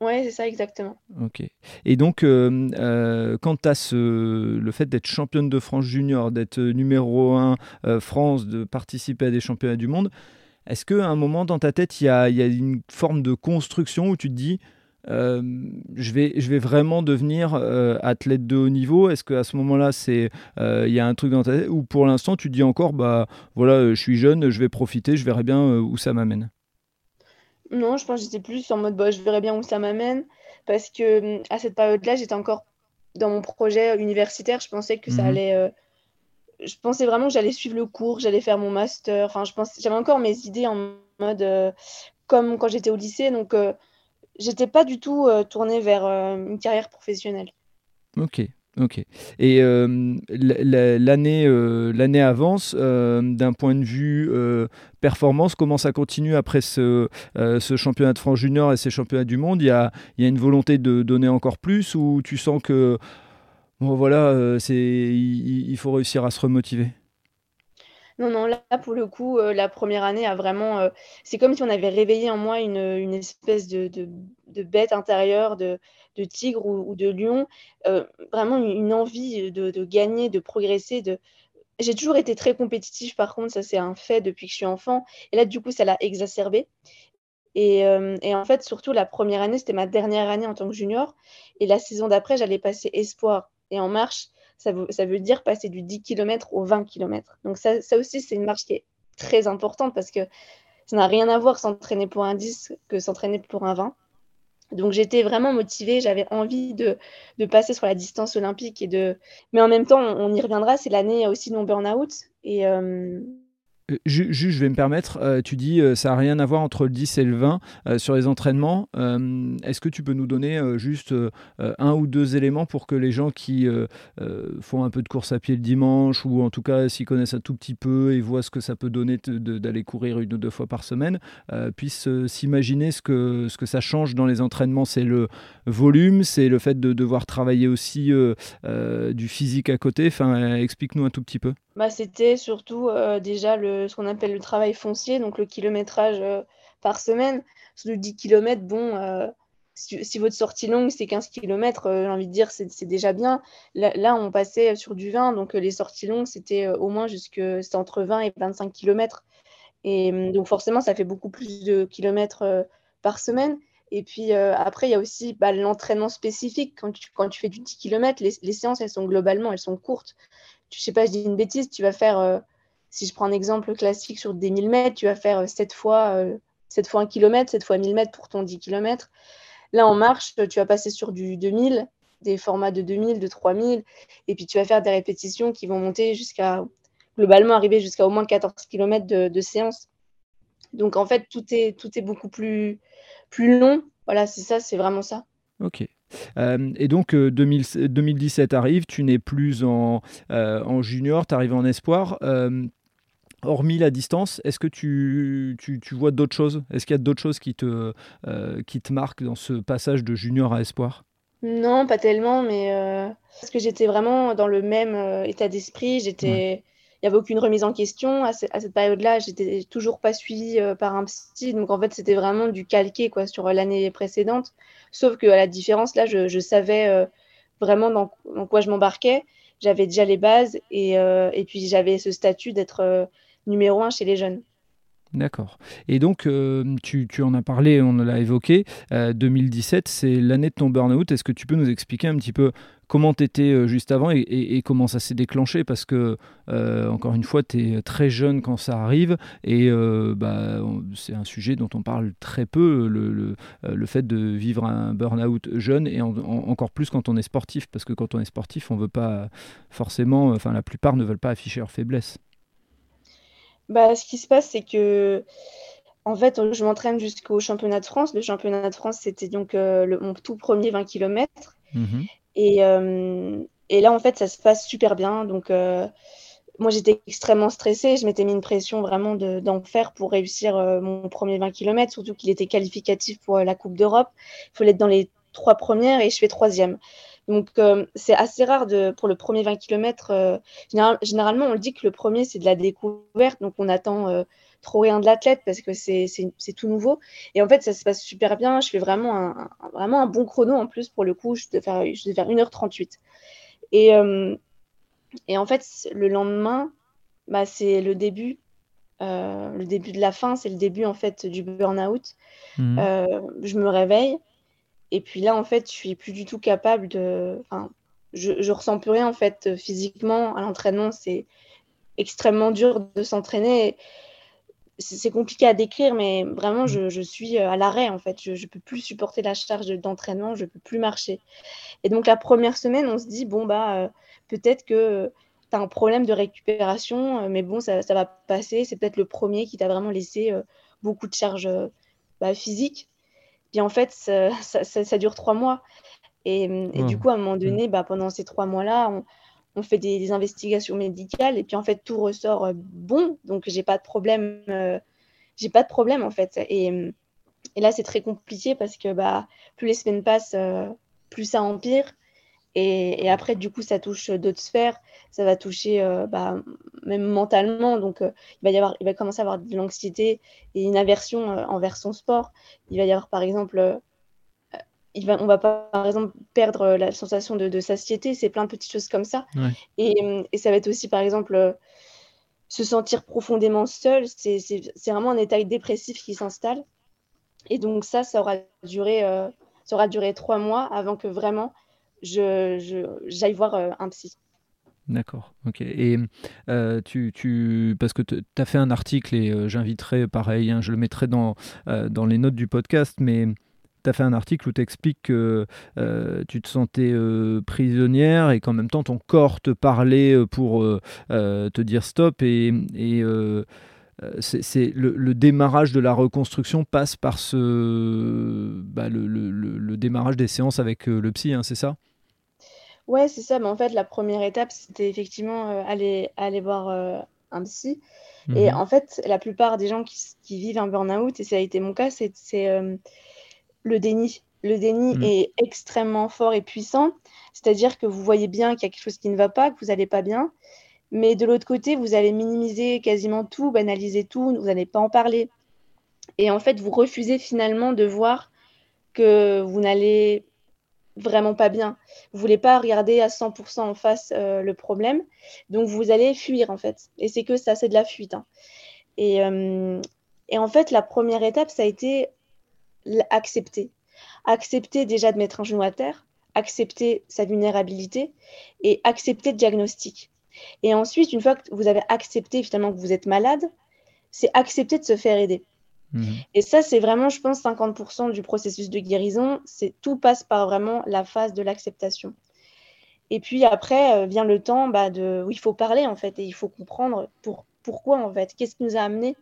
Oui, c'est ça, exactement. Ok. Et donc, euh, quant à ce, le fait d'être championne de France junior, d'être numéro 1 France, de participer à des championnats du monde, est-ce qu'à un moment dans ta tête, il y a, y a une forme de construction où tu te dis euh, je, vais, je vais vraiment devenir euh, athlète de haut niveau Est-ce qu'à ce, moment-là, c'est euh, il y a un truc dans ta tête Ou pour l'instant, tu dis encore, bah voilà, je suis jeune, je vais profiter, je verrai bien où ça m'amène? Non, je pense que j'étais plus en mode, bah, je verrai bien où ça m'amène. Parce que à cette période-là, j'étais encore dans mon projet universitaire. Je pensais que ça mhm. allait je pensais vraiment que j'allais suivre le cours, j'allais faire mon master. Enfin, j'avais encore mes idées en mode comme quand j'étais au lycée. Donc, j'étais pas du tout euh, tournée vers euh, une carrière professionnelle. Ok. Ok. Et l'année l'année avance d'un point de vue performance. Comment ça continue après ce, championnat de France junior et ces championnats du monde? Il y a, y a une volonté de donner encore plus ou tu sens que bon voilà c'est il, faut réussir à se remotiver? Non, non, là, pour le coup, la première année a vraiment. c'est comme si on avait réveillé en moi une, une espèce de, de, de, bête intérieure, de, de tigre ou, de lion, euh, vraiment une, envie de, gagner, de progresser. De... J'ai toujours été très compétitive, par contre, ça c'est un fait depuis que je suis enfant. Et là, du coup, ça l'a exacerbé. Et, euh, et, en fait, surtout la première année, c'était ma dernière année en tant que junior. Et la saison d'après, j'allais passer espoir. Et en marche, ça veut, dire passer du 10 km au 20 km. Donc ça, ça aussi, c'est une marche qui est très importante parce que ça n'a rien à voir s'entraîner pour un 10 que s'entraîner pour un 20. Donc j'étais vraiment motivée, j'avais envie de, de, passer sur la distance olympique et de. Mais en même temps, on, y reviendra, c'est l'année aussi non burn-out. Et, euh, euh, juste, je vais me permettre, euh, tu dis euh, ça n'a rien à voir entre le 10 et le 20 sur les entraînements. Est-ce que tu peux nous donner juste un ou deux éléments pour que les gens qui font un peu de course à pied le dimanche ou en tout cas s'y connaissent un tout petit peu et voient ce que ça peut donner d'aller courir une ou deux fois par semaine puissent s'imaginer ce que, ce que ça change dans les entraînements? C'est le volume, c'est le fait de devoir travailler aussi du physique à côté? Enfin, explique-nous un tout petit peu. Bah, c'était surtout déjà le ce qu'on appelle le travail foncier, donc le kilométrage euh, par semaine. Sur le 10 km, bon, euh, si, votre sortie longue, c'est 15 km, euh, j'ai envie de dire, c'est déjà bien. Là, on passait sur du 20, donc les sorties longues, c'était au moins jusque, entre 20 et 25 km. Et hum, donc forcément, ça fait beaucoup plus de kilomètres par semaine. Et puis après, il y a aussi bah, l'entraînement spécifique. Quand tu, tu fais du 10 km, les, séances, elles sont globalement, elles sont courtes. Je sais pas, je dis une bêtise, tu vas faire si je prends un exemple classique sur des 1000 mètres, tu vas faire 7 euh, fois, 7 euh, fois 1 km, 7 fois 1000 mètres pour ton 10 km. Là, en marche, tu vas passer sur du 2000, des formats de 2000, de 3000, et puis tu vas faire des répétitions qui vont monter jusqu'à, globalement, arriver jusqu'à au moins 14 km de, de, séance. Donc, en fait, tout est, tout est beaucoup plus, plus long. Voilà, c'est ça, c'est vraiment ça. Ok. Euh, et donc 2017 arrive, tu n'es plus en, en junior, tu arrives en espoir hormis la distance, est-ce que tu, tu, tu vois d'autres choses? Est-ce qu'il y a d'autres choses qui te, euh, qui te marquent dans ce passage de junior à espoir? Non, pas tellement, mais euh, parce que j'étais vraiment dans le même euh, état d'esprit. J'étais, n'y avait aucune remise en question à, cette période-là. J'étais toujours pas suivie par un psy, donc en fait c'était vraiment du calqué quoi sur l'année précédente. Sauf que à la différence là, je, savais vraiment dans, quoi je m'embarquais. J'avais déjà les bases et puis j'avais ce statut d'être numéro un chez les jeunes. D'accord. Et donc, euh, tu, tu, en as parlé, on l'a évoqué, 2017, euh, c'est l'année de ton burn-out. Est-ce que tu peux nous expliquer un petit peu comment tu étais euh, juste avant et, comment ça s'est déclenché? Parce que, encore une fois, tu es très jeune quand ça arrive et bah, c'est un sujet dont on parle très peu, le, le, le fait de vivre un burn-out jeune et encore plus quand on est sportif. Parce que quand on est sportif, on veut pas forcément, enfin la plupart ne veulent pas afficher leur faiblesse. Bah, ce qui se passe, c'est que, en fait, je m'entraîne jusqu'au championnat de France. Le championnat de France, c'était donc euh, le, mon tout premier 20 km. Mmh et, euh, et, là, en fait, ça se passe super bien. Donc, euh, moi, j'étais extrêmement stressée. Je m'étais mis une pression vraiment d'en faire pour réussir mon premier 20 km, surtout qu'il était qualificatif pour la Coupe d'Europe. Il fallait être dans les trois premières et je fais troisième. Donc, euh, c'est assez rare de, pour le premier 20 km. Euh, généralement, on le dit que le premier, c'est de la découverte. Donc, on attend euh, trop rien de l'athlète parce que c'est tout nouveau. Et en fait, ça se passe super bien. Je fais vraiment un, vraiment un bon chrono en plus pour le coup. Je devais faire, je faire 1h38. Et, et en fait, le lendemain, bah, c'est le début. le début de la fin, c'est le début en fait du burn-out. Mmh. je me réveille et puis là, en fait, je suis plus du tout capable de. Enfin, je, je ressens plus rien en fait physiquement à l'entraînement. C'est extrêmement dur de s'entraîner. C'est compliqué à décrire, mais vraiment, mmh. je, je suis euh, à l'arrêt en fait. Je ne peux plus supporter la charge d'entraînement, je ne peux plus marcher. Et donc, la première semaine, on se dit bon, bah, euh, peut-être que tu as un problème de récupération, euh, mais bon, ça, ça va passer. C'est peut-être le premier qui t'a vraiment laissé beaucoup de charge bah, physique. Puis en fait, ça, ça, dure trois mois. Et, et du coup, à un moment donné, bah, pendant ces trois mois-là, on, on fait des, investigations médicales. Et puis en fait tout ressort bon. Donc j'ai pas de problème j'ai pas de problème en fait. Et, et là c'est très compliqué parce que bah plus les semaines passent plus ça empire et, après, du coup, ça touche d'autres sphères. Ça va toucher bah, même mentalement. Donc, il, va y avoir, il va commencer à avoir de l'anxiété et une aversion envers son sport. Il va y avoir, par exemple, il va, on va pas, par exemple, perdre la sensation de, satiété. C'est plein de petites choses comme ça. Et, et, ça va être aussi, par exemple, se sentir profondément seul. C'est vraiment un état dépressif qui s'installe. Et donc, ça, ça aura duré, ça aura duré trois mois avant que vraiment je, j'aille voir euh, un psy. D'accord, ok. Et euh, tu, tu, parce que tu as fait un article et euh, j'inviterai, pareil, hein, je le mettrai dans, dans les notes du podcast, mais tu as fait un article où tu expliques que tu te sentais prisonnière et qu'en même temps ton corps te parlait pour te dire stop et c'est le, le, démarrage de la reconstruction passe par ce bah, le, le, démarrage des séances avec le psy, hein, c'est ça? Ouais, c'est ça. Mais en fait, la première étape, c'était effectivement euh, aller, aller voir euh, un psy. Et mhm. en fait, la plupart des gens qui, qui vivent un burn-out, et ça a été mon cas, c'est euh, le déni. Le déni mhm. est extrêmement fort et puissant. C'est-à-dire que vous voyez bien qu'il y a quelque chose qui ne va pas, que vous n'allez pas bien. Mais de l'autre côté, vous allez minimiser quasiment tout, banaliser tout, vous n'allez pas en parler. Et en fait, vous refusez finalement de voir que vous n'allez vraiment pas bien. Vous voulez pas regarder à 100% en face euh, le problème, donc vous allez fuir en fait. Et c'est que ça, c'est de la fuite. Hein. Et, euh, et, en fait, la première étape, ça a été accepter. Accepter déjà de mettre un genou à terre, accepter sa vulnérabilité et accepter le diagnostic. Et ensuite, une fois que vous avez accepté finalement que vous êtes malade, c'est accepter de se faire aider. Mhm. Et ça, c'est vraiment, je pense, 50% du processus de guérison. C'est tout passe par vraiment la phase de l'acceptation. Et puis après euh, vient le temps bah, de, où il faut parler en fait et il faut comprendre pour, pourquoi en fait, qu'est-ce qui nous a amené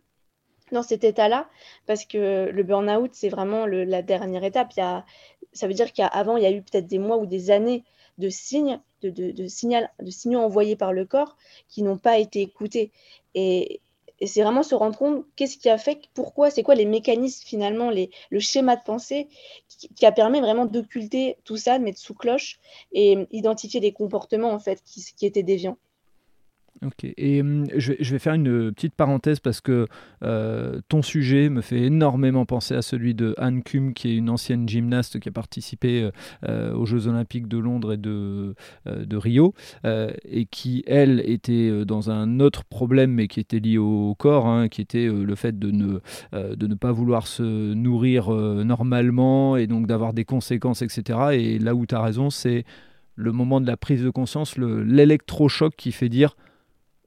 dans cet état-là, parce que le burn-out, c'est vraiment la dernière étape. Il y a, ça veut dire qu'avant, il y a eu peut-être des mois ou des années de signes, de, de, signal, de signaux envoyés par le corps qui n'ont pas été écoutés. Et, c'est vraiment se rendre compte qu'est-ce qui a fait, pourquoi, c'est quoi les mécanismes finalement, les, le schéma de pensée qui, a permis vraiment d'occulter tout ça, de mettre sous cloche et identifier des comportements en fait qui étaient déviants. Ok, et hum, je, vais, faire une petite parenthèse parce que euh, ton sujet me fait énormément penser à celui de Anne Kum, qui est une ancienne gymnaste qui a participé euh, euh, aux Jeux Olympiques de Londres et de, de Rio, et qui, elle, était dans un autre problème, mais qui était lié au corps, hein, qui était le fait de ne, de ne pas vouloir se nourrir normalement et donc d'avoir des conséquences, etc. Et là où tu as raison, c'est le moment de la prise de conscience, l'électrochoc qui fait dire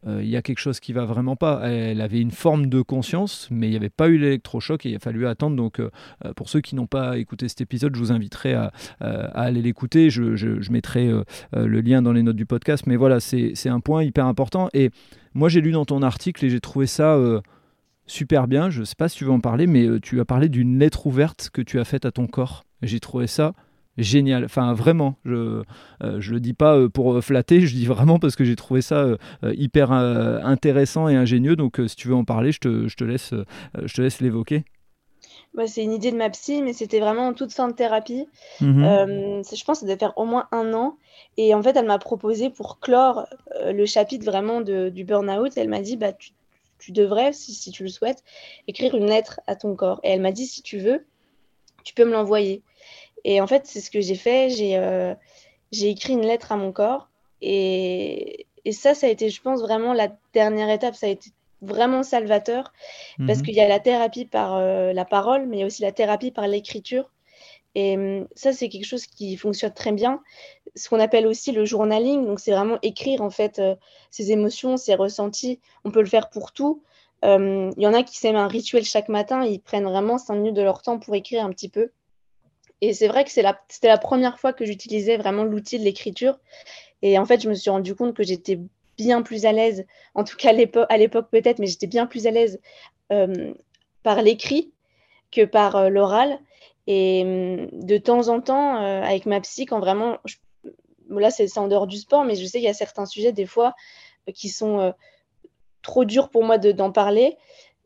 euh, il y a quelque chose qui va vraiment pas. Elle avait une forme de conscience, mais il n'y avait pas eu l'électrochoc et il a fallu attendre. Donc, euh, euh, pour ceux qui n'ont pas écouté cet épisode, je vous inviterai à, aller l'écouter. Je, mettrai le lien dans les notes du podcast. Mais voilà, c'est un point hyper important. Et moi, j'ai lu dans ton article et j'ai trouvé ça super bien. Je ne sais pas si tu veux en parler, mais tu as parlé d'une lettre ouverte que tu as faite à ton corps. J'ai trouvé ça génial. Enfin, vraiment, je ne euh, le dis pas euh, pour euh, flatter, je dis vraiment parce que j'ai trouvé ça hyper intéressant et ingénieux. Donc, si tu veux en parler, je te, je te laisse, je te laisse l'évoquer. Bah, c'est une idée de ma psy, mais c'était vraiment en toute fin de thérapie. Mhm. je pense que ça devait faire au moins un an. Et en fait, elle m'a proposé pour clore le chapitre vraiment de, du burn-out. Elle m'a dit, bah, tu, tu devrais, si, si, tu le souhaites, écrire une lettre à ton corps. Et elle m'a dit, si tu veux, tu peux me l'envoyer. Et en fait, c'est ce que j'ai fait. J'ai euh, écrit une lettre à mon corps. Et, et, ça, ça a été, je pense, vraiment la dernière étape. Ça a été vraiment salvateur. Parce mhm. qu'il y a la thérapie par euh, la parole, mais il y a aussi la thérapie par l'écriture. Et hum, ça, c'est quelque chose qui fonctionne très bien. Ce qu'on appelle aussi le journaling. Donc, c'est vraiment écrire, en fait, euh, ses émotions, ses ressentis. On peut le faire pour tout. Il y en a qui s'aiment un rituel chaque matin. Ils prennent vraiment cinq minutes de leur temps pour écrire un petit peu. Et c'est vrai que c'était la, première fois que j'utilisais vraiment l'outil de l'écriture. Et en fait, je me suis rendu compte que j'étais bien plus à l'aise, en tout cas à l'époque peut-être, mais j'étais bien plus à l'aise euh, par l'écrit que par euh, l'oral. Et hum, de temps en temps, avec ma psy, quand vraiment, là c'est en dehors du sport, mais je sais qu'il y a certains sujets des fois qui sont trop durs pour moi d'en parler.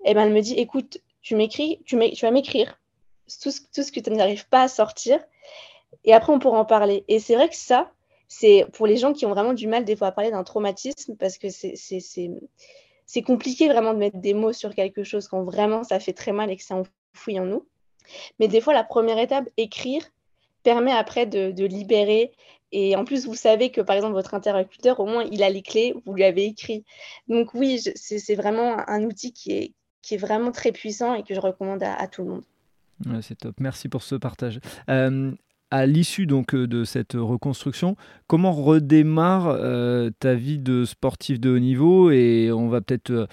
Et ben elle me dit, écoute, tu m'écris, tu, tu vas m'écrire tout ce, tout ce que tu n'arrives pas à sortir, et après on pourra en parler. Et c'est vrai que ça, c'est pour les gens qui ont vraiment du mal des fois à parler d'un traumatisme parce que c'est compliqué vraiment de mettre des mots sur quelque chose quand vraiment ça fait très mal et que ça enfouit en nous. Mais des fois, la première étape, écrire, permet après de, libérer. Et en plus, vous savez que par exemple, votre interlocuteur, au moins, il a les clés, vous lui avez écrit. Donc oui, c'est vraiment un outil qui est, qui est vraiment très puissant et que je recommande à, tout le monde. C'est top. Merci pour ce partage. Euh, à l'issue donc euh, de cette reconstruction, comment redémarre euh, ta vie de sportif de haut niveau? Et on va peut-être euh,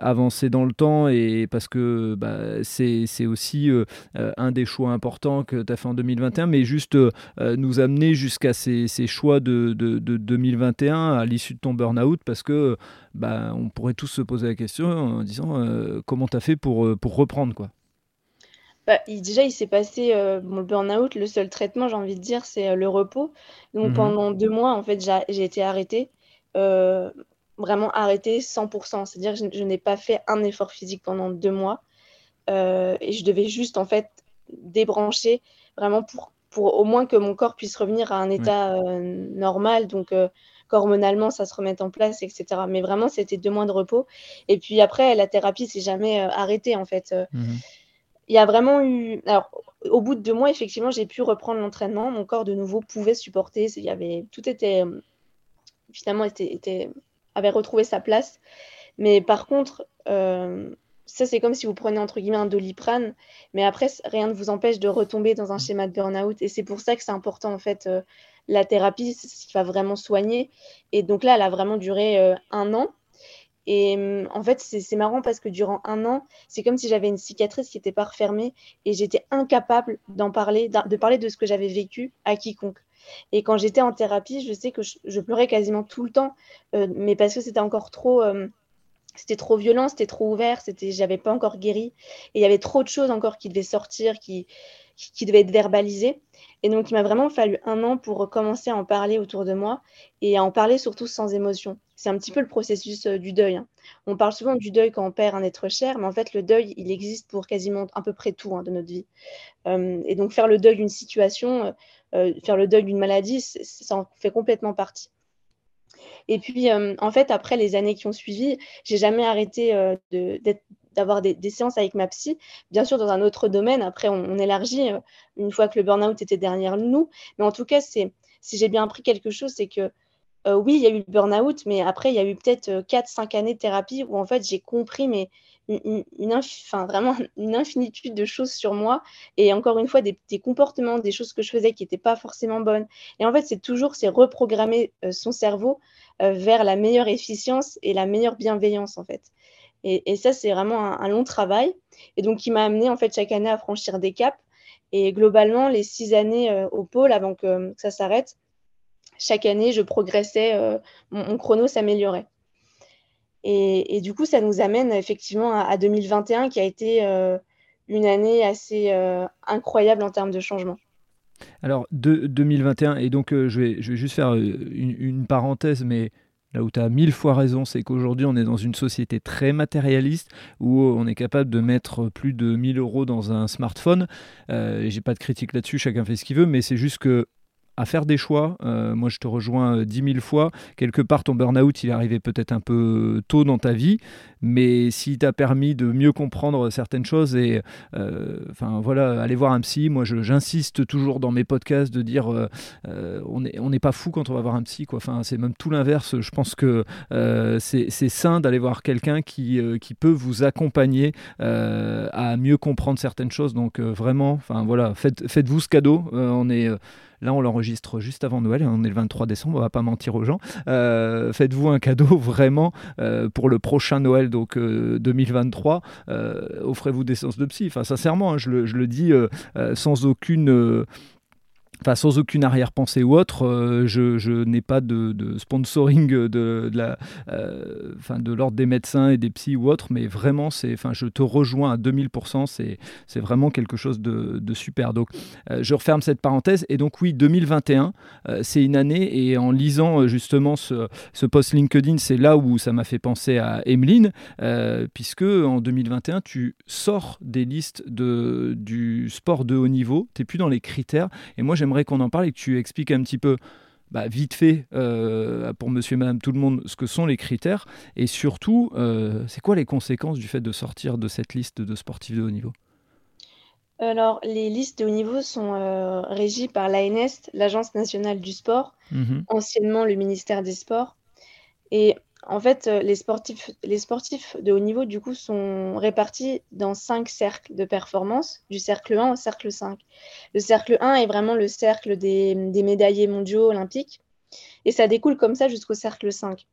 avancer dans le temps, et parce que bah, c'est aussi un des choix importants que tu as fait en 2021, mais juste nous amener jusqu'à ces, choix de, 2021 à l'issue de ton burn-out, parce que bah, on pourrait tous se poser la question en disant comment tu as fait pour, pour reprendre quoi? Bah, déjà, il s'est passé euh, le burn-out. Le seul traitement, j'ai envie de dire, c'est euh, le repos. Donc, mhm. pendant deux mois, en fait, j'ai été arrêtée, euh, vraiment arrêtée 100%. C'est-à-dire que je, n'ai pas fait un effort physique pendant deux mois. et je devais juste, en fait, débrancher vraiment pour, pour au moins que mon corps puisse revenir à un état normal. Donc, hormonalement, ça se remette en place, etc. Mais vraiment, c'était deux mois de repos. Et puis après, la thérapie s'est jamais arrêtée, en fait. Mhm il y a vraiment eu. Alors, au bout de deux mois, effectivement, j'ai pu reprendre l'entraînement. Mon corps, de nouveau, pouvait supporter. Il y avait... Tout était. Finalement, était, avait retrouvé sa place. Mais par contre, euh, ça, c'est comme si vous prenez, entre guillemets, un doliprane. Mais après, rien ne vous empêche de retomber dans un schéma de burn-out. Et c'est pour ça que c'est important, en fait. Euh, la thérapie, c'est ce qui va vraiment soigner. Et donc là, elle a vraiment duré euh, un an. Et hum, en fait, c'est marrant parce que durant un an, c'est comme si j'avais une cicatrice qui n'était pas refermée et j'étais incapable d'en parler, de parler de ce que j'avais vécu à quiconque. Et quand j'étais en thérapie, je sais que je, pleurais quasiment tout le temps, euh, mais parce que c'était encore trop, hum, c'était trop violent, c'était trop ouvert, c'était, j'avais pas encore guéri, et il y avait trop de choses encore qui devaient sortir, qui, qui devait être verbalisé. Et donc, il m'a vraiment fallu un an pour commencer à en parler autour de moi et à en parler surtout sans émotion. C'est un petit peu le processus euh, du deuil. Hein. On parle souvent du deuil quand on perd un être cher, mais en fait, le deuil, il existe pour quasiment à peu près tout hein, de notre vie. Euh, et donc, faire le deuil d'une situation, euh, faire le deuil d'une maladie, ça en fait complètement partie. Et puis, en fait, après les années qui ont suivi, j'ai jamais arrêté d'être d'avoir des, séances avec ma psy, bien sûr dans un autre domaine. Après, on, élargit euh, une fois que le burn-out était derrière nous. Mais en tout cas, c'est si j'ai bien appris quelque chose, c'est que euh, oui, il y a eu le burn-out, mais après, il y a eu peut-être 4-5 euh, années de thérapie où en fait, j'ai compris mais une, vraiment une infinitude de choses sur moi et encore une fois, des, comportements, des choses que je faisais qui n'étaient pas forcément bonnes. Et en fait, c'est toujours c'est reprogrammer son cerveau vers la meilleure efficience et la meilleure bienveillance en fait. Et, ça, c'est vraiment un, long travail. Et donc, qui m'a amené en fait chaque année à franchir des caps. Et globalement, les six années euh, au pôle, avant que, ça s'arrête, chaque année, je progressais, euh, mon, chrono s'améliorait. Et, du coup, ça nous amène effectivement à, 2021, qui a été euh, une année assez incroyable en termes de changement. Alors, de, 2021, et donc je, vais, je vais juste faire une, une parenthèse, mais Là où tu as mille fois raison, c'est qu'aujourd'hui on est dans une société très matérialiste où on est capable de mettre plus de 1000 euros dans un smartphone. Euh, J'ai pas de critique là-dessus, chacun fait ce qu'il veut, mais c'est juste que à faire des choix. Euh, moi, je te rejoins euh, dix mille fois. Quelque part, ton burn-out, il est arrivé peut-être un peu tôt dans ta vie, mais s'il t'a permis de mieux comprendre certaines choses et, euh, enfin, voilà, aller voir un psy. Moi, j'insiste toujours dans mes podcasts de dire, on n'est on pas fou quand on va voir un psy, quoi. Enfin, c'est même tout l'inverse. Je pense que c'est sain d'aller voir quelqu'un qui, qui peut vous accompagner à mieux comprendre certaines choses. Donc, vraiment, enfin, voilà, faites, faites-vous ce cadeau. on est Là, on l'enregistre juste avant Noël, on est le 23 décembre, on va pas mentir aux gens. Euh, faites-vous un cadeau vraiment euh, pour le prochain Noël, donc 2023. Euh, offrez-vous des séances de psy. Enfin, sincèrement, hein, je, le, dis sans aucune Enfin, sans aucune arrière-pensée ou autre, euh, je, n'ai pas de, sponsoring de, la, euh, de l'ordre des médecins et des psys ou autre, mais vraiment, enfin, je te rejoins à 2000%, c'est, vraiment quelque chose de, super. Donc, euh, je referme cette parenthèse. Et donc, oui, 2021, c'est une année, et en lisant justement ce, post LinkedIn, c'est là où ça m'a fait penser à Emeline, puisque en 2021, tu sors des listes de, du sport de haut niveau, tu n'es plus dans les critères, et moi, j'aimerais qu'on en parle et que tu expliques un petit peu bah, vite fait euh, pour monsieur et madame tout le monde ce que sont les critères et surtout euh, c'est quoi les conséquences du fait de sortir de cette liste de sportifs de haut niveau? Alors, les listes de haut niveau sont euh, régies par l'ANS, l'Agence nationale du sport, mmh anciennement le ministère des Sports. Et en fait, euh, les sportifs, de haut niveau, du coup, sont répartis dans cinq cercles de performance, du cercle 1 au cercle 5. Le cercle 1 est vraiment le cercle des, médaillés mondiaux olympiques, et ça découle comme ça jusqu'au cercle 5.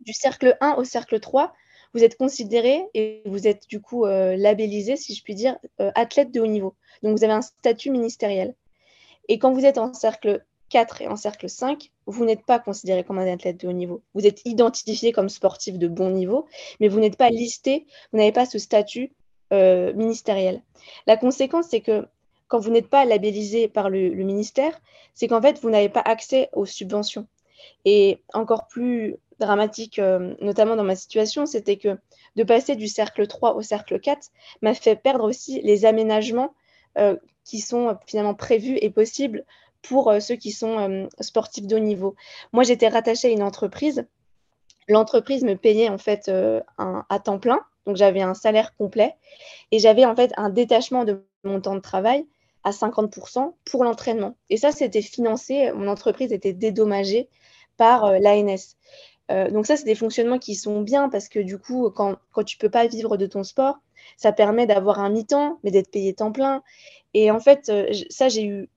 Du cercle 1 au cercle 3, vous êtes considéré et vous êtes du coup euh, labellisé, si je puis dire, euh, athlète de haut niveau. Donc vous avez un statut ministériel. Et quand vous êtes en cercle 4 et en cercle 5, vous n'êtes pas considéré comme un athlète de haut niveau. Vous êtes identifié comme sportif de bon niveau, mais vous n'êtes pas listé, vous n'avez pas ce statut euh, ministériel. La conséquence, c'est que quand vous n'êtes pas labellisé par le, ministère, c'est qu'en fait, vous n'avez pas accès aux subventions. Et encore plus dramatique, euh, notamment dans ma situation, c'était que de passer du cercle 3 au cercle 4 m'a fait perdre aussi les aménagements euh, qui sont finalement prévus et possibles pour euh, ceux qui sont euh, sportifs de haut niveau. Moi, j'étais rattachée à une entreprise. L'entreprise me payait en fait euh, à temps plein, donc j'avais un salaire complet et j'avais en fait un détachement de mon temps de travail à 50% pour l'entraînement. Et ça, c'était financé, mon entreprise était dédommagée par l'ANS. donc ça, c'est des fonctionnements qui sont bien parce que du coup, quand, quand tu peux pas vivre de ton sport, ça permet d'avoir un mi-temps, mais d'être payé temps plein. Et en fait, ça, j'ai eu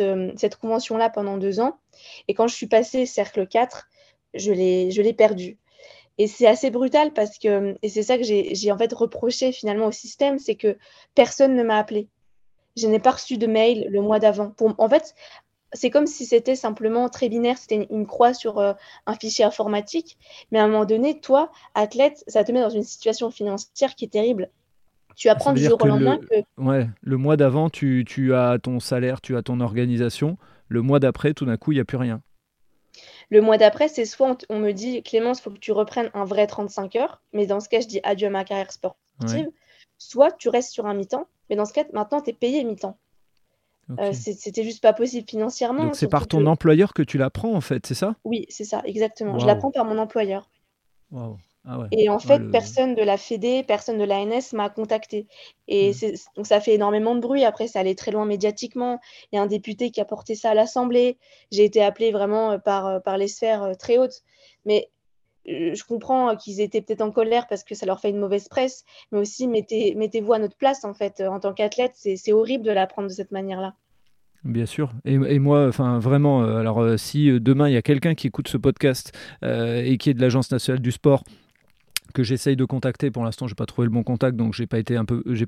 euh, cette, convention-là pendant deux ans. Et quand je suis passée cercle 4, je l'ai perdu. Et c'est assez brutal parce que, et c'est ça que j'ai en fait reproché finalement au système, c'est que personne ne m'a appelé. Je n'ai pas reçu de mail le mois d'avant. En fait, c'est comme si c'était simplement très binaire, c'était une, croix sur euh, un fichier informatique. Mais à un moment donné, toi, athlète, ça te met dans une situation financière qui est terrible tu apprends du jour au lendemain le, que. Ouais, le mois d'avant, tu, tu, as ton salaire, tu as ton organisation. Le mois d'après, tout d'un coup, il n'y a plus rien. Le mois d'après, c'est soit on, me dit Clémence, il faut que tu reprennes un vrai 35 heures, mais dans ce cas, je dis adieu à ma carrière sportive. Soit tu restes sur un mi-temps, mais dans ce cas, maintenant, tu es payé mi-temps. Euh, c'était juste pas possible financièrement. Donc c'est par ton employeur que tu l'apprends en fait, c'est ça? Oui, c'est ça, exactement. Je l'apprends par mon employeur. Wow. Ah et en fait, personne de la Fédé, personne de l'ANS m'a contacté. Et mmh. donc ça fait énormément de bruit. Après, ça allait très loin médiatiquement. Il y a un député qui a porté ça à l'Assemblée. J'ai été appelée vraiment euh, par, euh, par les sphères euh, très hautes. Mais je comprends qu'ils étaient peut-être en colère parce que ça leur fait une mauvaise presse. Mais aussi, mettez, mettez-vous à notre place, en fait. En tant qu'athlète, c'est horrible de l'apprendre de cette manière-là. Bien sûr. Et, et moi, enfin vraiment, alors si demain il y a quelqu'un qui écoute ce podcast et qui est de l'Agence nationale du sport que j'essaye de contacter. Pour l'instant, j'ai pas trouvé le bon contact, donc j'ai pas été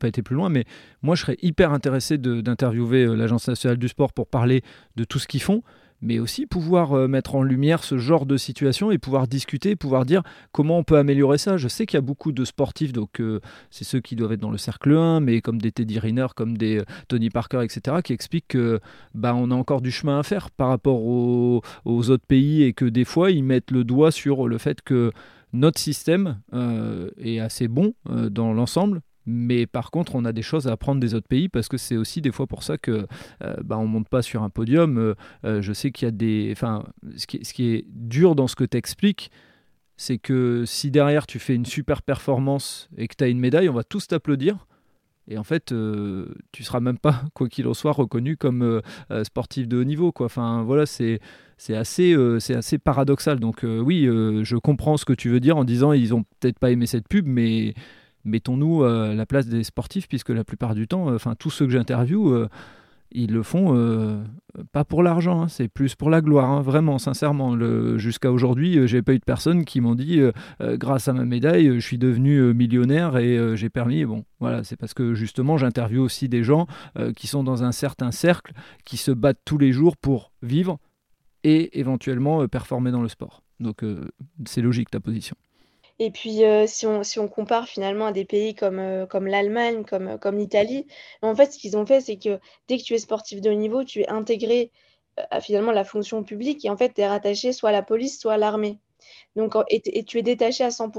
pas été plus loin. Mais moi, je serais hyper intéressé d'interviewer euh, l'Agence nationale du sport pour parler de tout ce qu'ils font, mais aussi pouvoir euh, mettre en lumière ce genre de situation et pouvoir discuter, pouvoir dire comment on peut améliorer ça. Je sais qu'il y a beaucoup de sportifs, donc euh, c'est ceux qui doivent être dans le cercle 1, mais comme des Teddy Riner, comme des Tony Parker, etc., qui expliquent que bah, on a encore du chemin à faire par rapport aux autres pays et que des fois ils mettent le doigt sur le fait que notre système euh, est assez bon euh, dans l'ensemble, mais par contre, on a des choses à apprendre des autres pays parce que c'est aussi des fois pour ça que euh, bah, on monte pas sur un podium. je sais qu'il y a des, enfin, ce qui, ce qui, est dur dans ce que tu expliques, c'est que si derrière tu fais une super performance et que tu as une médaille, on va tous t'applaudir. Et en fait, tu seras même pas, quoi qu'il en soit, reconnu comme sportif de haut niveau. Quoi. Enfin, voilà, c'est c'est assez, euh, c'est assez paradoxal. Donc euh, oui, euh, je comprends ce que tu veux dire en disant ils ont peut-être pas aimé cette pub, mais mettons-nous à la place des sportifs, puisque la plupart du temps, enfin tous ceux que j'interviewe, ils le font euh, pas pour l'argent, hein, c'est plus pour la gloire, hein, vraiment, sincèrement. Jusqu'à aujourd'hui, euh, j'ai pas eu de personnes qui m'ont dit, euh, grâce à ma médaille, je suis devenu millionnaire et j'ai permis. Bon, voilà, c'est parce que justement, j'interviewe aussi des gens qui sont dans un certain cercle, qui se battent tous les jours pour vivre et éventuellement performer dans le sport. Donc, c'est logique ta position. Et puis, euh, si on compare finalement à des pays comme, euh, l'Allemagne, comme, euh, l'Italie, en fait, ce qu'ils ont fait, c'est que dès que tu es sportif de haut niveau, tu es intégré, à finalement la fonction publique et en fait, tu es rattaché soit à la police, soit à l'armée. Donc et tu es détaché à 100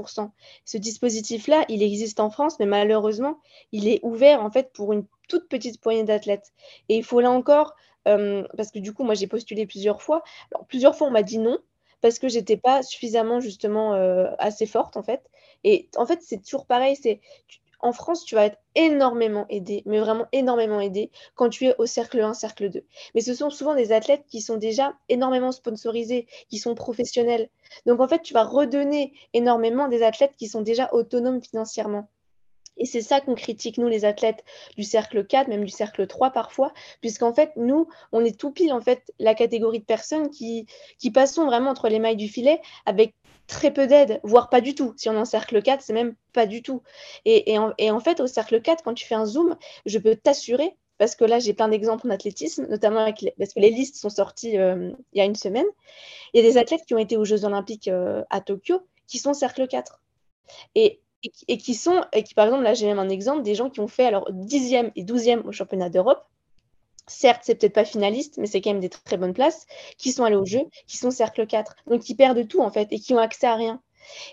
Ce dispositif-là, il existe en France, mais malheureusement, il est ouvert en fait pour une toute petite poignée d'athlètes et il faut là encore, parce que du coup, moi, j'ai postulé plusieurs fois. Alors plusieurs fois, on m'a dit non parce que j'étais pas suffisamment justement euh, assez forte en fait. Et en fait, c'est toujours pareil. C'est en France, tu vas être énormément aidé, mais vraiment énormément aidé quand tu es au cercle 1, cercle 2. Mais ce sont souvent des athlètes qui sont déjà énormément sponsorisés, qui sont professionnels. Donc en fait, tu vas redonner énormément des athlètes qui sont déjà autonomes financièrement. Et c'est ça qu'on critique, nous, les athlètes du cercle 4, même du cercle 3 parfois, puisqu'en fait, nous, on est tout pile, en fait, la catégorie de personnes qui, qui passons vraiment entre les mailles du filet avec très peu d'aide, voire pas du tout. Si on est en cercle 4, c'est même pas du tout. Et, et, en, fait, au cercle 4, quand tu fais un zoom, je peux t'assurer, parce que là, j'ai plein d'exemples en athlétisme, notamment parce que les listes sont sorties euh, il y a une semaine. Il y a des athlètes qui ont été aux Jeux Olympiques euh, à Tokyo qui sont cercle 4. Et et, qui sont, et qui par exemple, là j'ai même un exemple, des gens qui ont fait alors 10e et 12e au championnat d'Europe. Certes, c'est peut-être pas finaliste, mais c'est quand même des très bonnes places, qui sont allés au jeu, qui sont cercle 4, donc qui perdent tout en fait et qui ont accès à rien.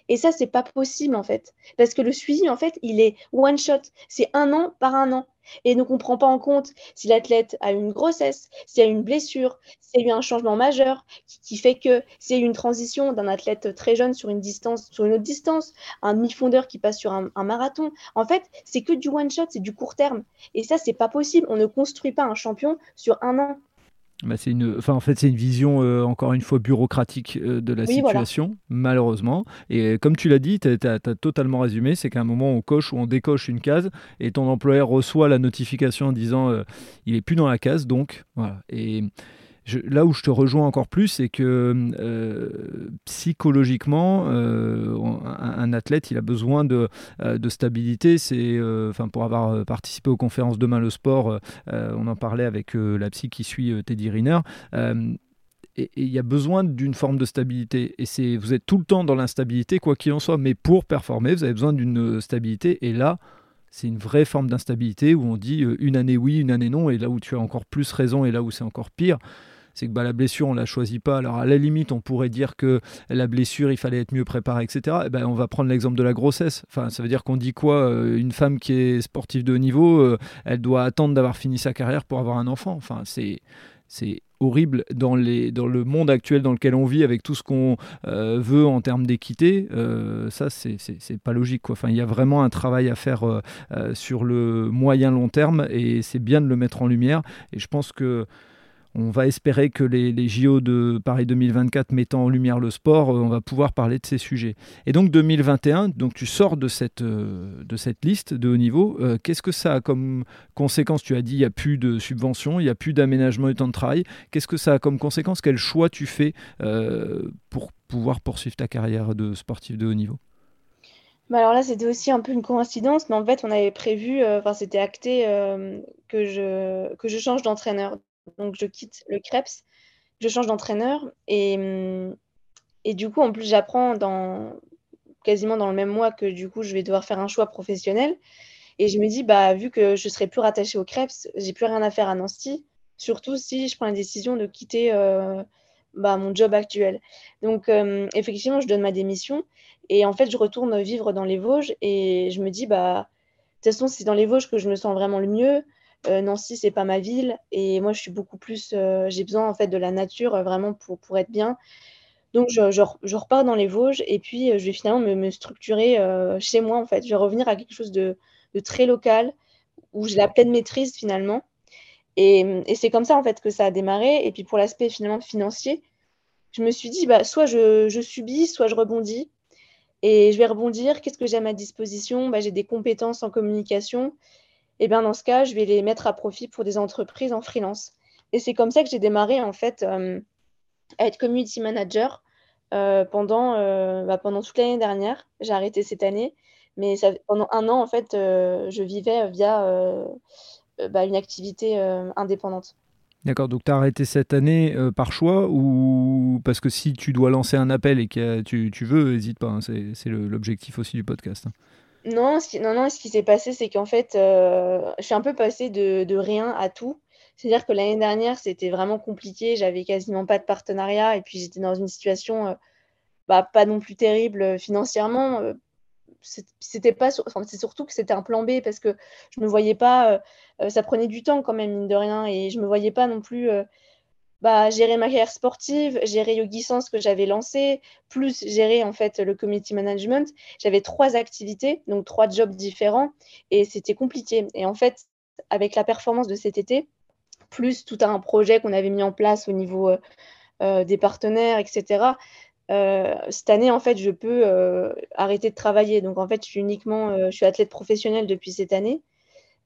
Et ça, c'est pas possible en fait. Parce que le suivi, en fait, il est one shot. C'est un an par un an. Et donc, on ne prend pas en compte si l'athlète a une grossesse, s'il y a une blessure, s'il y a eu un changement majeur qui, fait que eu une transition d'un athlète très jeune sur une distance, sur une autre distance, un mi-fondeur qui passe sur un, un marathon. En fait, c'est que du one shot, c'est du court terme. Et ça, c'est pas possible. On ne construit pas un champion sur un an. Bah, c'est une, enfin, en fait, c'est une vision, euh, encore une fois, bureaucratique euh, de la situation, malheureusement. Et comme tu l'as dit, tu as, totalement résumé, c'est qu'à un moment, on coche ou on décoche une case et ton employeur reçoit la notification en disant euh, il est plus dans la case, donc voilà. Et là où je te rejoins encore plus, c'est que euh, psychologiquement, euh, un, athlète, il a besoin de, euh, stabilité. C'est, enfin, pour avoir participé aux conférences Demain le sport, on en parlait avec la psy qui suit Teddy Riner il y a besoin d'une forme de stabilité. Et c'est, vous êtes tout le temps dans l'instabilité, quoi qu'il en soit. Mais pour performer, vous avez besoin d'une stabilité. Et là, c'est une vraie forme d'instabilité où on dit une année oui, une année non. Et là où tu as encore plus raison et là où c'est encore pire, c'est que bah, la blessure, on la choisit pas. Alors à la limite, on pourrait dire que la blessure, il fallait être mieux préparé, etc. Et ben, on va prendre l'exemple de la grossesse. Enfin, ça veut dire qu'on dit quoi euh, Une femme qui est sportive de haut niveau, euh, elle doit attendre d'avoir fini sa carrière pour avoir un enfant. Enfin, c'est c'est horrible dans, les, dans le monde actuel dans lequel on vit avec tout ce qu'on euh, veut en termes d'équité, ça c'est pas logique. Quoi. Enfin, il y a vraiment un travail à faire sur le moyen long terme et c'est bien de le mettre en lumière. Et je pense que on va espérer que les, JO de Paris 2024 mettant en lumière le sport, euh, on va pouvoir parler de ces sujets. Et donc 2021, donc tu sors de cette, euh, de cette liste de haut niveau. Euh, qu'est-ce que ça a comme conséquence? Tu as dit il n'y a plus de subventions, il n'y a plus d'aménagement du temps de travail. Qu'est-ce que ça a comme conséquence? Quel choix tu fais pour pouvoir poursuivre ta carrière de sportif de haut niveau? Bah alors là, c'était aussi un peu une coïncidence, mais en fait, on avait prévu, enfin, c'était acté que je change d'entraîneur. Donc, je quitte le Krebs, je change d'entraîneur et, hum, et du coup, en plus, j'apprends dans quasiment dans le même mois que du coup, je vais devoir faire un choix professionnel. Et je me dis, bah, vu que je serai plus rattachée au Krebs, j'ai plus rien à faire à Nancy, surtout si je prends la décision de quitter euh, bah, mon job actuel. Donc, hum, effectivement, je donne ma démission et en fait, je retourne vivre dans les Vosges et je me dis, bah, de toute façon, c'est dans les Vosges que je me sens vraiment le mieux. Euh, Nancy, c'est pas ma ville. Et moi, je suis beaucoup plus. Euh, j'ai besoin en fait de la nature euh, vraiment pour, pour être bien. Donc, je, je, repars dans les Vosges et puis je vais finalement me, structurer chez moi en fait. Je vais revenir à quelque chose de, de très local où j'ai la pleine maîtrise finalement. Et, et c'est comme ça en fait que ça a démarré. Et puis pour l'aspect finalement financier, je me suis dit bah, soit je, je subis, soit je rebondis. Et je vais rebondir. Qu'est-ce que j'ai à ma disposition? Bah, J'ai des compétences en communication et bien dans ce cas, je vais les mettre à profit pour des entreprises en freelance. Et c'est comme ça que j'ai démarré en fait à être community manager pendant, bah, pendant toute l'année dernière. J'ai arrêté cette année, mais pendant un an en fait, je vivais via bah, une activité indépendante. D'accord, donc tu as arrêté cette année euh, par choix ou parce que si tu dois lancer un appel et que tu, tu veux, n'hésite pas, hein, c'est l'objectif aussi du podcast. Hein. Non, ce qui, non, non, ce qui s'est passé, c'est qu'en fait, euh, je suis un peu passée de, rien à tout. C'est-à-dire que l'année dernière, c'était vraiment compliqué, j'avais quasiment pas de partenariat et puis j'étais dans une situation euh, bah, pas non plus terrible financièrement c'était pas enfin, c'est surtout que c'était un plan B parce que je me voyais pas euh, euh, ça prenait du temps quand même mine de rien et je me voyais pas non plus euh, bah, gérer ma carrière sportive, gérer Yogi que j'avais lancé, plus gérer en fait le community management. J'avais trois activités, donc trois jobs différents, et c'était compliqué. Et en fait, avec la performance de cet été, plus tout un projet qu'on avait mis en place au niveau des partenaires, etc., euh, cette année, en fait, je peux euh, arrêter de travailler. Donc, en fait, je suis uniquement, euh, je suis athlète professionnelle depuis cette année,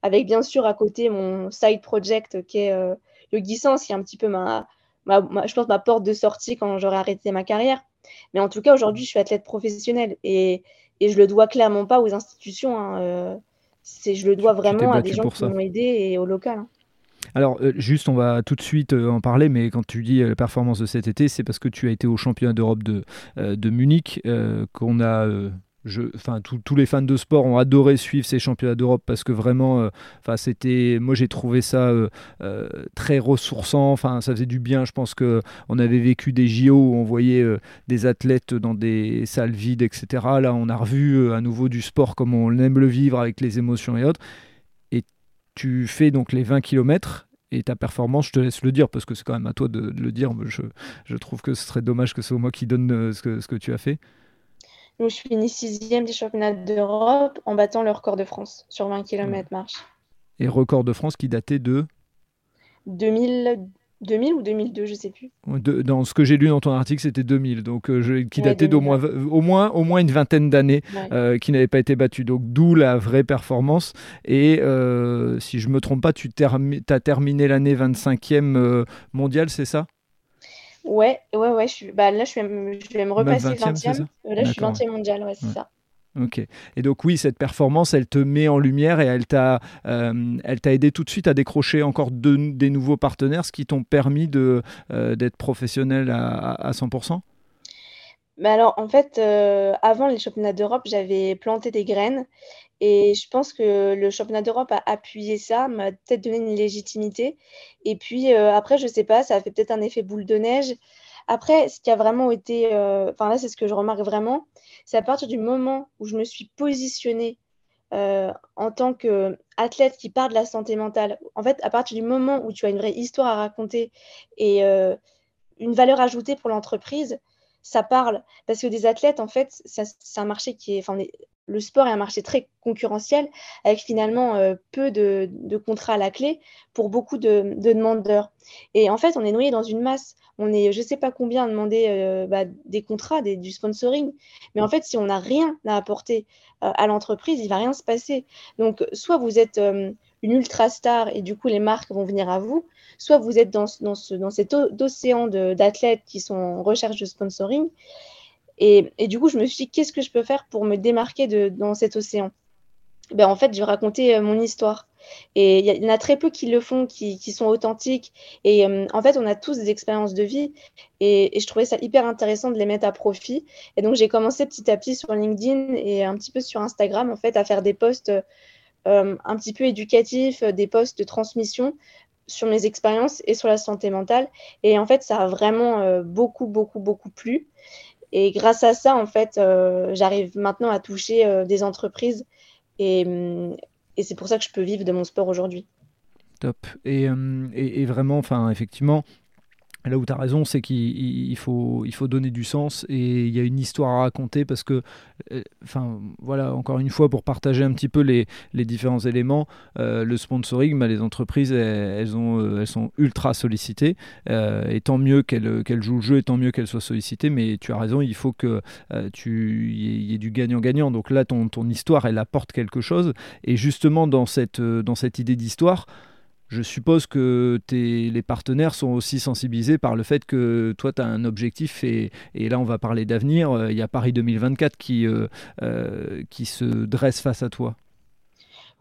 avec bien sûr à côté mon side project qui est Yogi Sense, qui est un petit peu ma, je pense, ma porte de sortie quand j'aurai arrêté ma carrière. Mais en tout cas, aujourd'hui, je suis athlète professionnelle et, et je le dois clairement pas aux institutions. Hein, c'est, je le dois vraiment à des gens qui m'ont aidé et au local. Hein. Alors, euh, juste, on va tout de suite euh, en parler, mais quand tu dis euh, la performance de cet été, c'est parce que tu as été au championnat d'Europe de, de Munich, qu'on a. enfin, tous les fans de sport ont adoré suivre ces championnats d'Europe parce que vraiment, enfin, c'était, moi j'ai trouvé ça très ressourçant. Enfin, ça faisait du bien. Je pense que on avait vécu des JO où on voyait des athlètes dans des salles vides, etc. Là, on a revu à nouveau du sport comme on aime le vivre avec les émotions et autres tu fais donc les 20 km et ta performance, je te laisse le dire parce que c'est quand même à toi de, le dire. Je, trouve que ce serait dommage que ce soit moi qui donne euh, ce que tu as fait. Donc, je finis sixième des championnats d'Europe en battant le record de France sur 20 km marche. Et record de France qui datait de 2000, 2000 ou 2002, je sais plus. dans ce que j'ai lu dans ton article, c'était 2000, donc euh, qui datait d'au moins, au moins, au moins une vingtaine d'années, euh, qui n'avait pas été battu. Donc d'où la vraie performance. Et euh, si je me trompe pas, tu as terminé l'année 25e mondiale, c'est ça? Ouais, ouais, ouais. Je suis, bah, là, je, vais, me repasser 20e. Là, je suis 20e mondial, ouais, c'est ça. Ok. Et donc oui, cette performance, elle te met en lumière et elle t'a, euh, elle t'a aidé tout de suite à décrocher encore des nouveaux partenaires, ce qui t'ont permis de, euh, d'être professionnel à, à 100% mais alors, en fait, euh, avant les championnats d'Europe, j'avais planté des graines et je pense que le championnat d'Europe a appuyé ça, m'a peut-être donné une légitimité. Et puis après, je sais pas, ça a fait peut-être un effet boule de neige. Après, ce qui a vraiment été, euh, enfin là, c'est ce que je remarque vraiment, c'est à partir du moment où je me suis positionnée euh, en tant qu'athlète qui parle de la santé mentale. En fait, à partir du moment où tu as une vraie histoire à raconter et euh, une valeur ajoutée pour l'entreprise, ça parle. Parce que des athlètes, en fait, c'est un marché qui est, enfin, le sport est un marché très concurrentiel, avec finalement peu de, contrats à la clé pour beaucoup de, de, demandeurs. Et en fait, on est noyé dans une masse on est je ne sais pas combien à demander euh, bah, des contrats, du sponsoring. Mais en fait, si on n'a rien à apporter euh, à l'entreprise, il ne va rien se passer. Donc, soit vous êtes euh, une ultra star et du coup, les marques vont venir à vous, soit vous êtes dans, dans, ce, dans cet océan d'athlètes qui sont en recherche de sponsoring. Et, du coup, je me suis dit, qu'est-ce que je peux faire pour me démarquer de, dans cet océan? Ben, En fait, je vais raconter mon histoire. Et il y, en a très peu qui le font, qui, sont authentiques. Et euh, en fait, on a tous des expériences de vie. Et, je trouvais ça hyper intéressant de les mettre à profit. Et donc, j'ai commencé petit à petit sur LinkedIn et un petit peu sur Instagram, en fait, à faire des posts euh, un petit peu éducatifs, des posts de transmission sur mes expériences et sur la santé mentale. Et en fait, ça a vraiment euh, beaucoup, beaucoup, beaucoup plu. Et grâce à ça, en fait, j'arrive maintenant à toucher des entreprises et, et c'est pour ça que je peux vivre de mon sport aujourd'hui. Top. Et, euh, et, vraiment, enfin, effectivement, Là où tu as raison, c'est qu'il faut, donner du sens et il y a une histoire à raconter parce que, euh, enfin, voilà, encore une fois, pour partager un petit peu les, différents éléments, euh, le sponsoring, bah, les entreprises, elles, euh, sont ultra sollicitées et tant mieux qu'elles jouent le jeu et tant mieux qu'elles soient sollicitées, mais tu as raison, il faut que tu y, ait du gagnant-gagnant. Donc là, ton, histoire, elle apporte quelque chose et justement, dans cette idée d'histoire, je suppose que les partenaires sont aussi sensibilisés par le fait que toi, tu as un objectif et, là, on va parler d'avenir. Euh, il y a Paris 2024 qui, euh, euh, qui se dresse face à toi.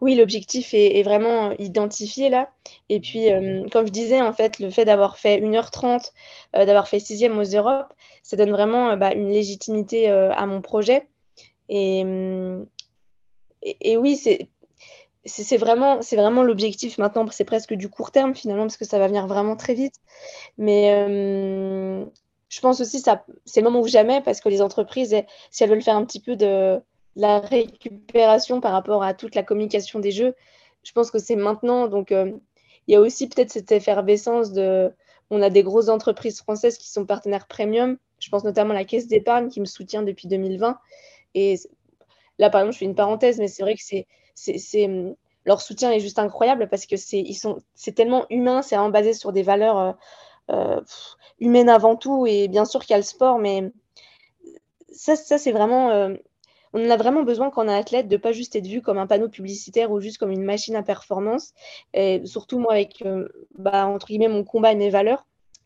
Oui, l'objectif est, vraiment identifié là. Et puis, comme je disais, en fait, le fait d'avoir fait 1h30, d'avoir fait sixième aux Europes, ça donne vraiment bah, une légitimité à mon projet. Et, et oui, c'est c'est vraiment, c'est vraiment l'objectif maintenant. C'est presque du court terme finalement parce que ça va venir vraiment très vite. Mais euh, je pense aussi ça, c'est le moment ou jamais parce que les entreprises, si elles veulent faire un petit peu de la récupération par rapport à toute la communication des jeux, je pense que c'est maintenant. Donc euh, il y a aussi peut-être cette effervescence de, on a des grosses entreprises françaises qui sont partenaires premium. Je pense notamment à la Caisse d'épargne qui me soutient depuis 2020. Et là, par exemple, je fais une parenthèse, mais c'est vrai que c'est c'est hum, leur soutien est juste incroyable parce que c'est ils sont c'est tellement humain, c'est vraiment basé sur des valeurs euh, euh, humaines avant tout et bien sûr qu'il y a le sport, mais ça, ça c'est vraiment euh, on a vraiment besoin quand on est athlète de pas juste être vu comme un panneau publicitaire ou juste comme une machine à performance. Et surtout moi avec bah, entre guillemets mon combat et mes valeurs.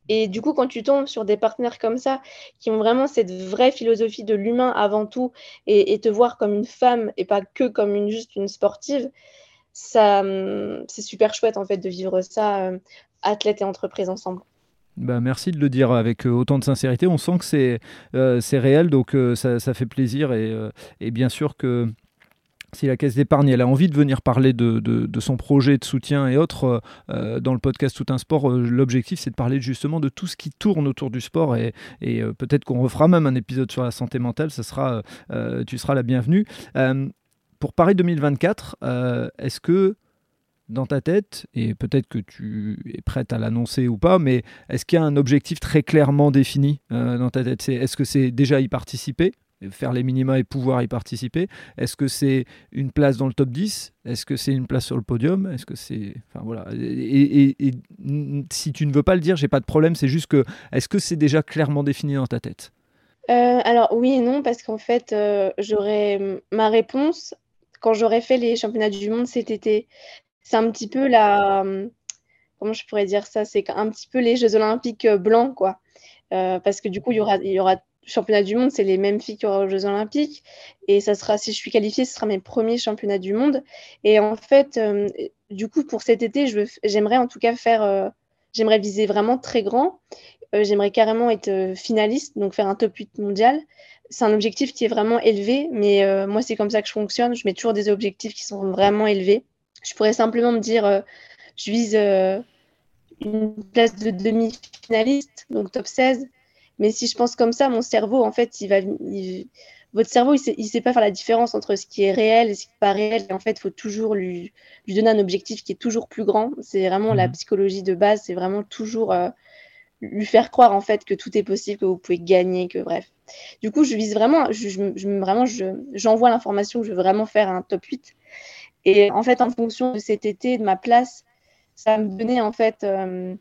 Et du coup, quand tu tombes sur des partenaires comme ça, qui ont vraiment cette vraie philosophie de l'humain avant tout, et, te voir comme une femme et pas que comme une, juste une sportive, ça, hum, c'est super chouette en fait de vivre ça, euh, athlète et entreprise ensemble. Bah, merci de le dire avec euh, autant de sincérité. On sent que c'est euh, réel, donc ça, ça, fait plaisir. Et, et bien sûr que si la Caisse d'épargne elle a envie de venir parler de, son projet de soutien et autres euh, euh, dans le podcast Tout un sport, euh, l'objectif c'est de parler justement de tout ce qui tourne autour du sport et, et peut-être qu'on refera même un épisode sur la santé mentale, ça sera, tu seras la bienvenue. pour Paris 2024, est-ce que dans ta tête, et peut-être que tu es prête à l'annoncer ou pas, mais est-ce qu'il y a un objectif très clairement défini dans ta tête? Est-ce que c'est déjà y participer? Faire les minima et pouvoir y participer Est-ce que c'est une place dans le top 10 Est-ce que c'est une place sur le podium? Est-ce que c'est enfin voilà et, si tu ne veux pas le dire, j'ai pas de problème. C'est juste que est-ce que c'est déjà clairement défini dans ta tête? Euh, Alors oui et non parce qu'en fait euh, j'aurais ma réponse quand j'aurais fait les championnats du monde cet été. C'est un petit peu la comment je pourrais dire ça? C'est un petit peu les Jeux Olympiques euh, blancs quoi. parce que du coup il y aura il y aura championnat du monde, c'est les mêmes filles qu'il y aura aux Jeux Olympiques. Et ça sera, si je suis qualifiée, ce sera mes premiers championnats du monde. Et en fait, euh, du coup, pour cet été, j'aimerais en tout cas faire, euh, j'aimerais viser vraiment très grand. Euh, j'aimerais carrément être finaliste, donc faire un top 8 mondial. C'est un objectif qui est vraiment élevé, mais moi, c'est comme ça que je fonctionne. Je mets toujours des objectifs qui sont vraiment élevés. Je pourrais simplement me dire, je vise une place de demi-finaliste, donc top 16 mais si je pense comme ça, mon cerveau, en fait, il va, votre cerveau, il ne sait, pas faire la différence entre ce qui est réel et ce qui n'est pas réel. Et en fait, il faut toujours lui, lui, donner un objectif qui est toujours plus grand. C'est vraiment la mhm. psychologie de base. C'est vraiment toujours euh, lui faire croire en fait que tout est possible, que vous pouvez gagner, que bref. Du coup, je vise vraiment, je, je vraiment, j'envoie l'information que je veux vraiment faire un top 8. Et en fait, en fonction de cet été, de ma place, ça me donner en fait. Euh,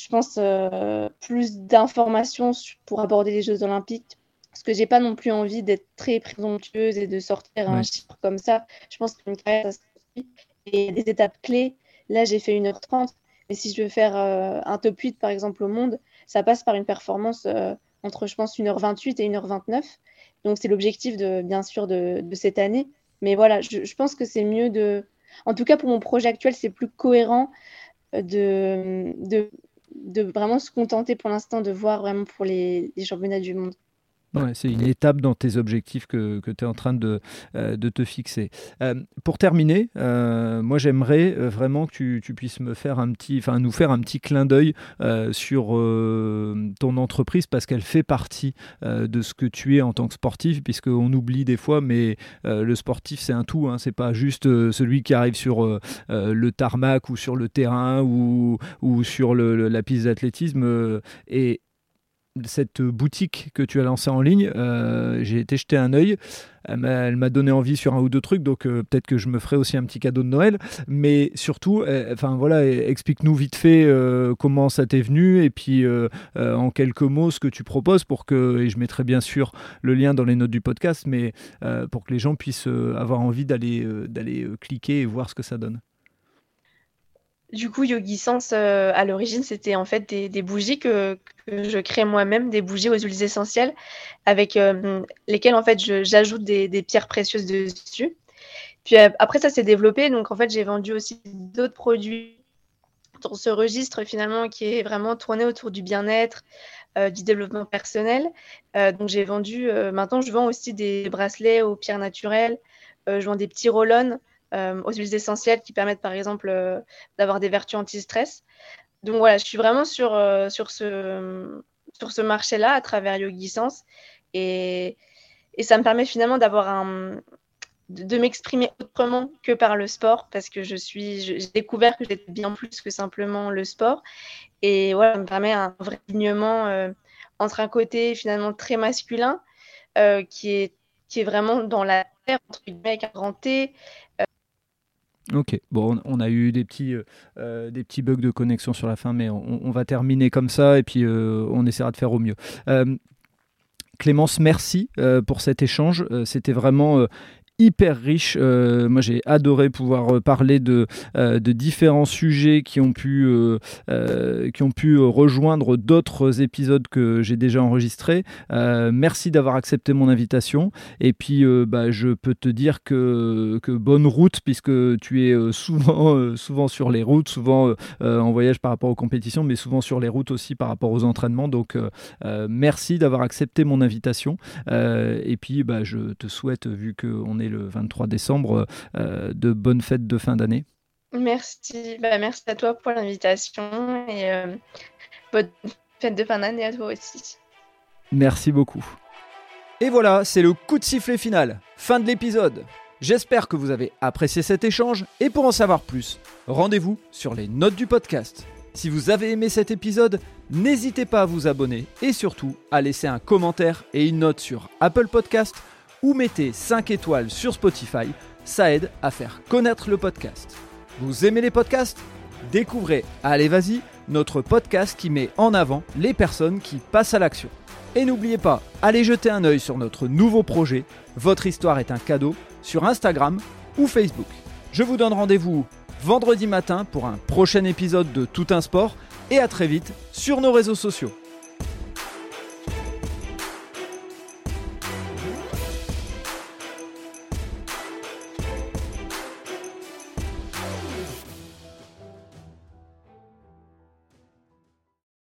je pense, euh, plus d'informations pour aborder les Jeux Olympiques. Parce que j'ai pas non plus envie d'être très présomptueuse et de sortir un chiffre comme ça. Je pense qu'une carrière, ça se Et des étapes clés, là, j'ai fait 1h30. Mais si je veux faire euh, un top 8, par exemple, au monde, ça passe par une performance euh, entre, je pense, 1h28 et 1h29. Donc, c'est l'objectif, de, bien sûr, de, de, cette année. Mais voilà, je, je pense que c'est mieux de. En tout cas, pour mon projet actuel, c'est plus cohérent de, de de vraiment se contenter pour l'instant de voir vraiment pour les, championnats du monde. C'est une étape dans tes objectifs que, que tu es en train de, euh, de te fixer. Euh, pour terminer, euh, moi j'aimerais vraiment que tu, tu, puisses me faire un petit, enfin nous faire un petit clin d'œil sur ton entreprise parce qu'elle fait partie de ce que tu es en tant que sportif, puisqu'on oublie des fois, mais le sportif c'est un tout, hein, c'est pas juste celui qui arrive sur le tarmac ou sur le terrain ou, ou sur le, la piste d'athlétisme. et cette boutique que tu as lancée en ligne, euh, j'ai été jeter un œil. Elle m'a donné envie sur un ou deux trucs, donc euh, peut-être que je me ferai aussi un petit cadeau de Noël. Mais surtout, euh, voilà, explique-nous vite fait comment ça t'est venu et puis en quelques mots ce que tu proposes pour que, et je mettrai bien sûr le lien dans les notes du podcast, mais pour que les gens puissent avoir envie d'aller d'aller cliquer et voir ce que ça donne. Du coup, Yogi Sense, euh, à l'origine, c'était en fait des, bougies que, je crée moi-même, des bougies aux huiles essentielles, avec euh, lesquelles en fait j'ajoute des, pierres précieuses dessus. Puis euh, après, ça s'est développé, donc en fait, j'ai vendu aussi d'autres produits dans ce registre finalement qui est vraiment tourné autour du bien-être, du développement personnel. donc j'ai vendu, maintenant je vends aussi des bracelets aux pierres naturelles, je vends des petits roll aux huiles essentielles qui permettent par exemple euh, d'avoir des vertus anti-stress. Donc voilà, je suis vraiment sur, euh, sur ce, sur ce marché-là à travers Yogi et, et ça me permet finalement d'avoir un, de, m'exprimer autrement que par le sport parce que je suis j'ai découvert que j'étais bien plus que simplement le sport et voilà ça me permet un vrai alignement entre un côté finalement très masculin qui est qui est vraiment dans la terre entre guillemets avec un grand T Ok, bon, on a eu des petits, euh, euh, des petits bugs de connexion sur la fin, mais on, va terminer comme ça et puis euh, on essaiera de faire au mieux. Clémence, merci pour cet échange. C'était vraiment hyper riche. Euh, moi, j'ai adoré pouvoir euh, parler de, euh, de différents sujets qui ont pu, qui ont pu rejoindre d'autres épisodes que j'ai déjà enregistrés. merci d'avoir accepté mon invitation. Et puis, bah, je peux te dire que, que bonne route, puisque tu es souvent, souvent sur les routes, souvent en voyage par rapport aux compétitions, mais souvent sur les routes aussi par rapport aux entraînements. Donc, merci d'avoir accepté mon invitation. et puis, bah, je te souhaite, vu qu'on est le 23 décembre. Euh, de bonnes fêtes de fin d'année. Merci, bah, merci à toi pour l'invitation et euh, bonne fête de fin d'année à toi aussi. Merci beaucoup. Et voilà, c'est le coup de sifflet final. Fin de l'épisode. J'espère que vous avez apprécié cet échange et pour en savoir plus, rendez-vous sur les notes du podcast. Si vous avez aimé cet épisode, n'hésitez pas à vous abonner et surtout à laisser un commentaire et une note sur Apple Podcast ou mettez 5 étoiles sur Spotify, ça aide à faire connaître le podcast. Vous aimez les podcasts? Découvrez Allez Vas-y, notre podcast qui met en avant les personnes qui passent à l'action. Et n'oubliez pas, allez jeter un œil sur notre nouveau projet, Votre histoire est un cadeau, sur Instagram ou Facebook. Je vous donne rendez-vous vendredi matin pour un prochain épisode de Tout un sport et à très vite sur nos réseaux sociaux.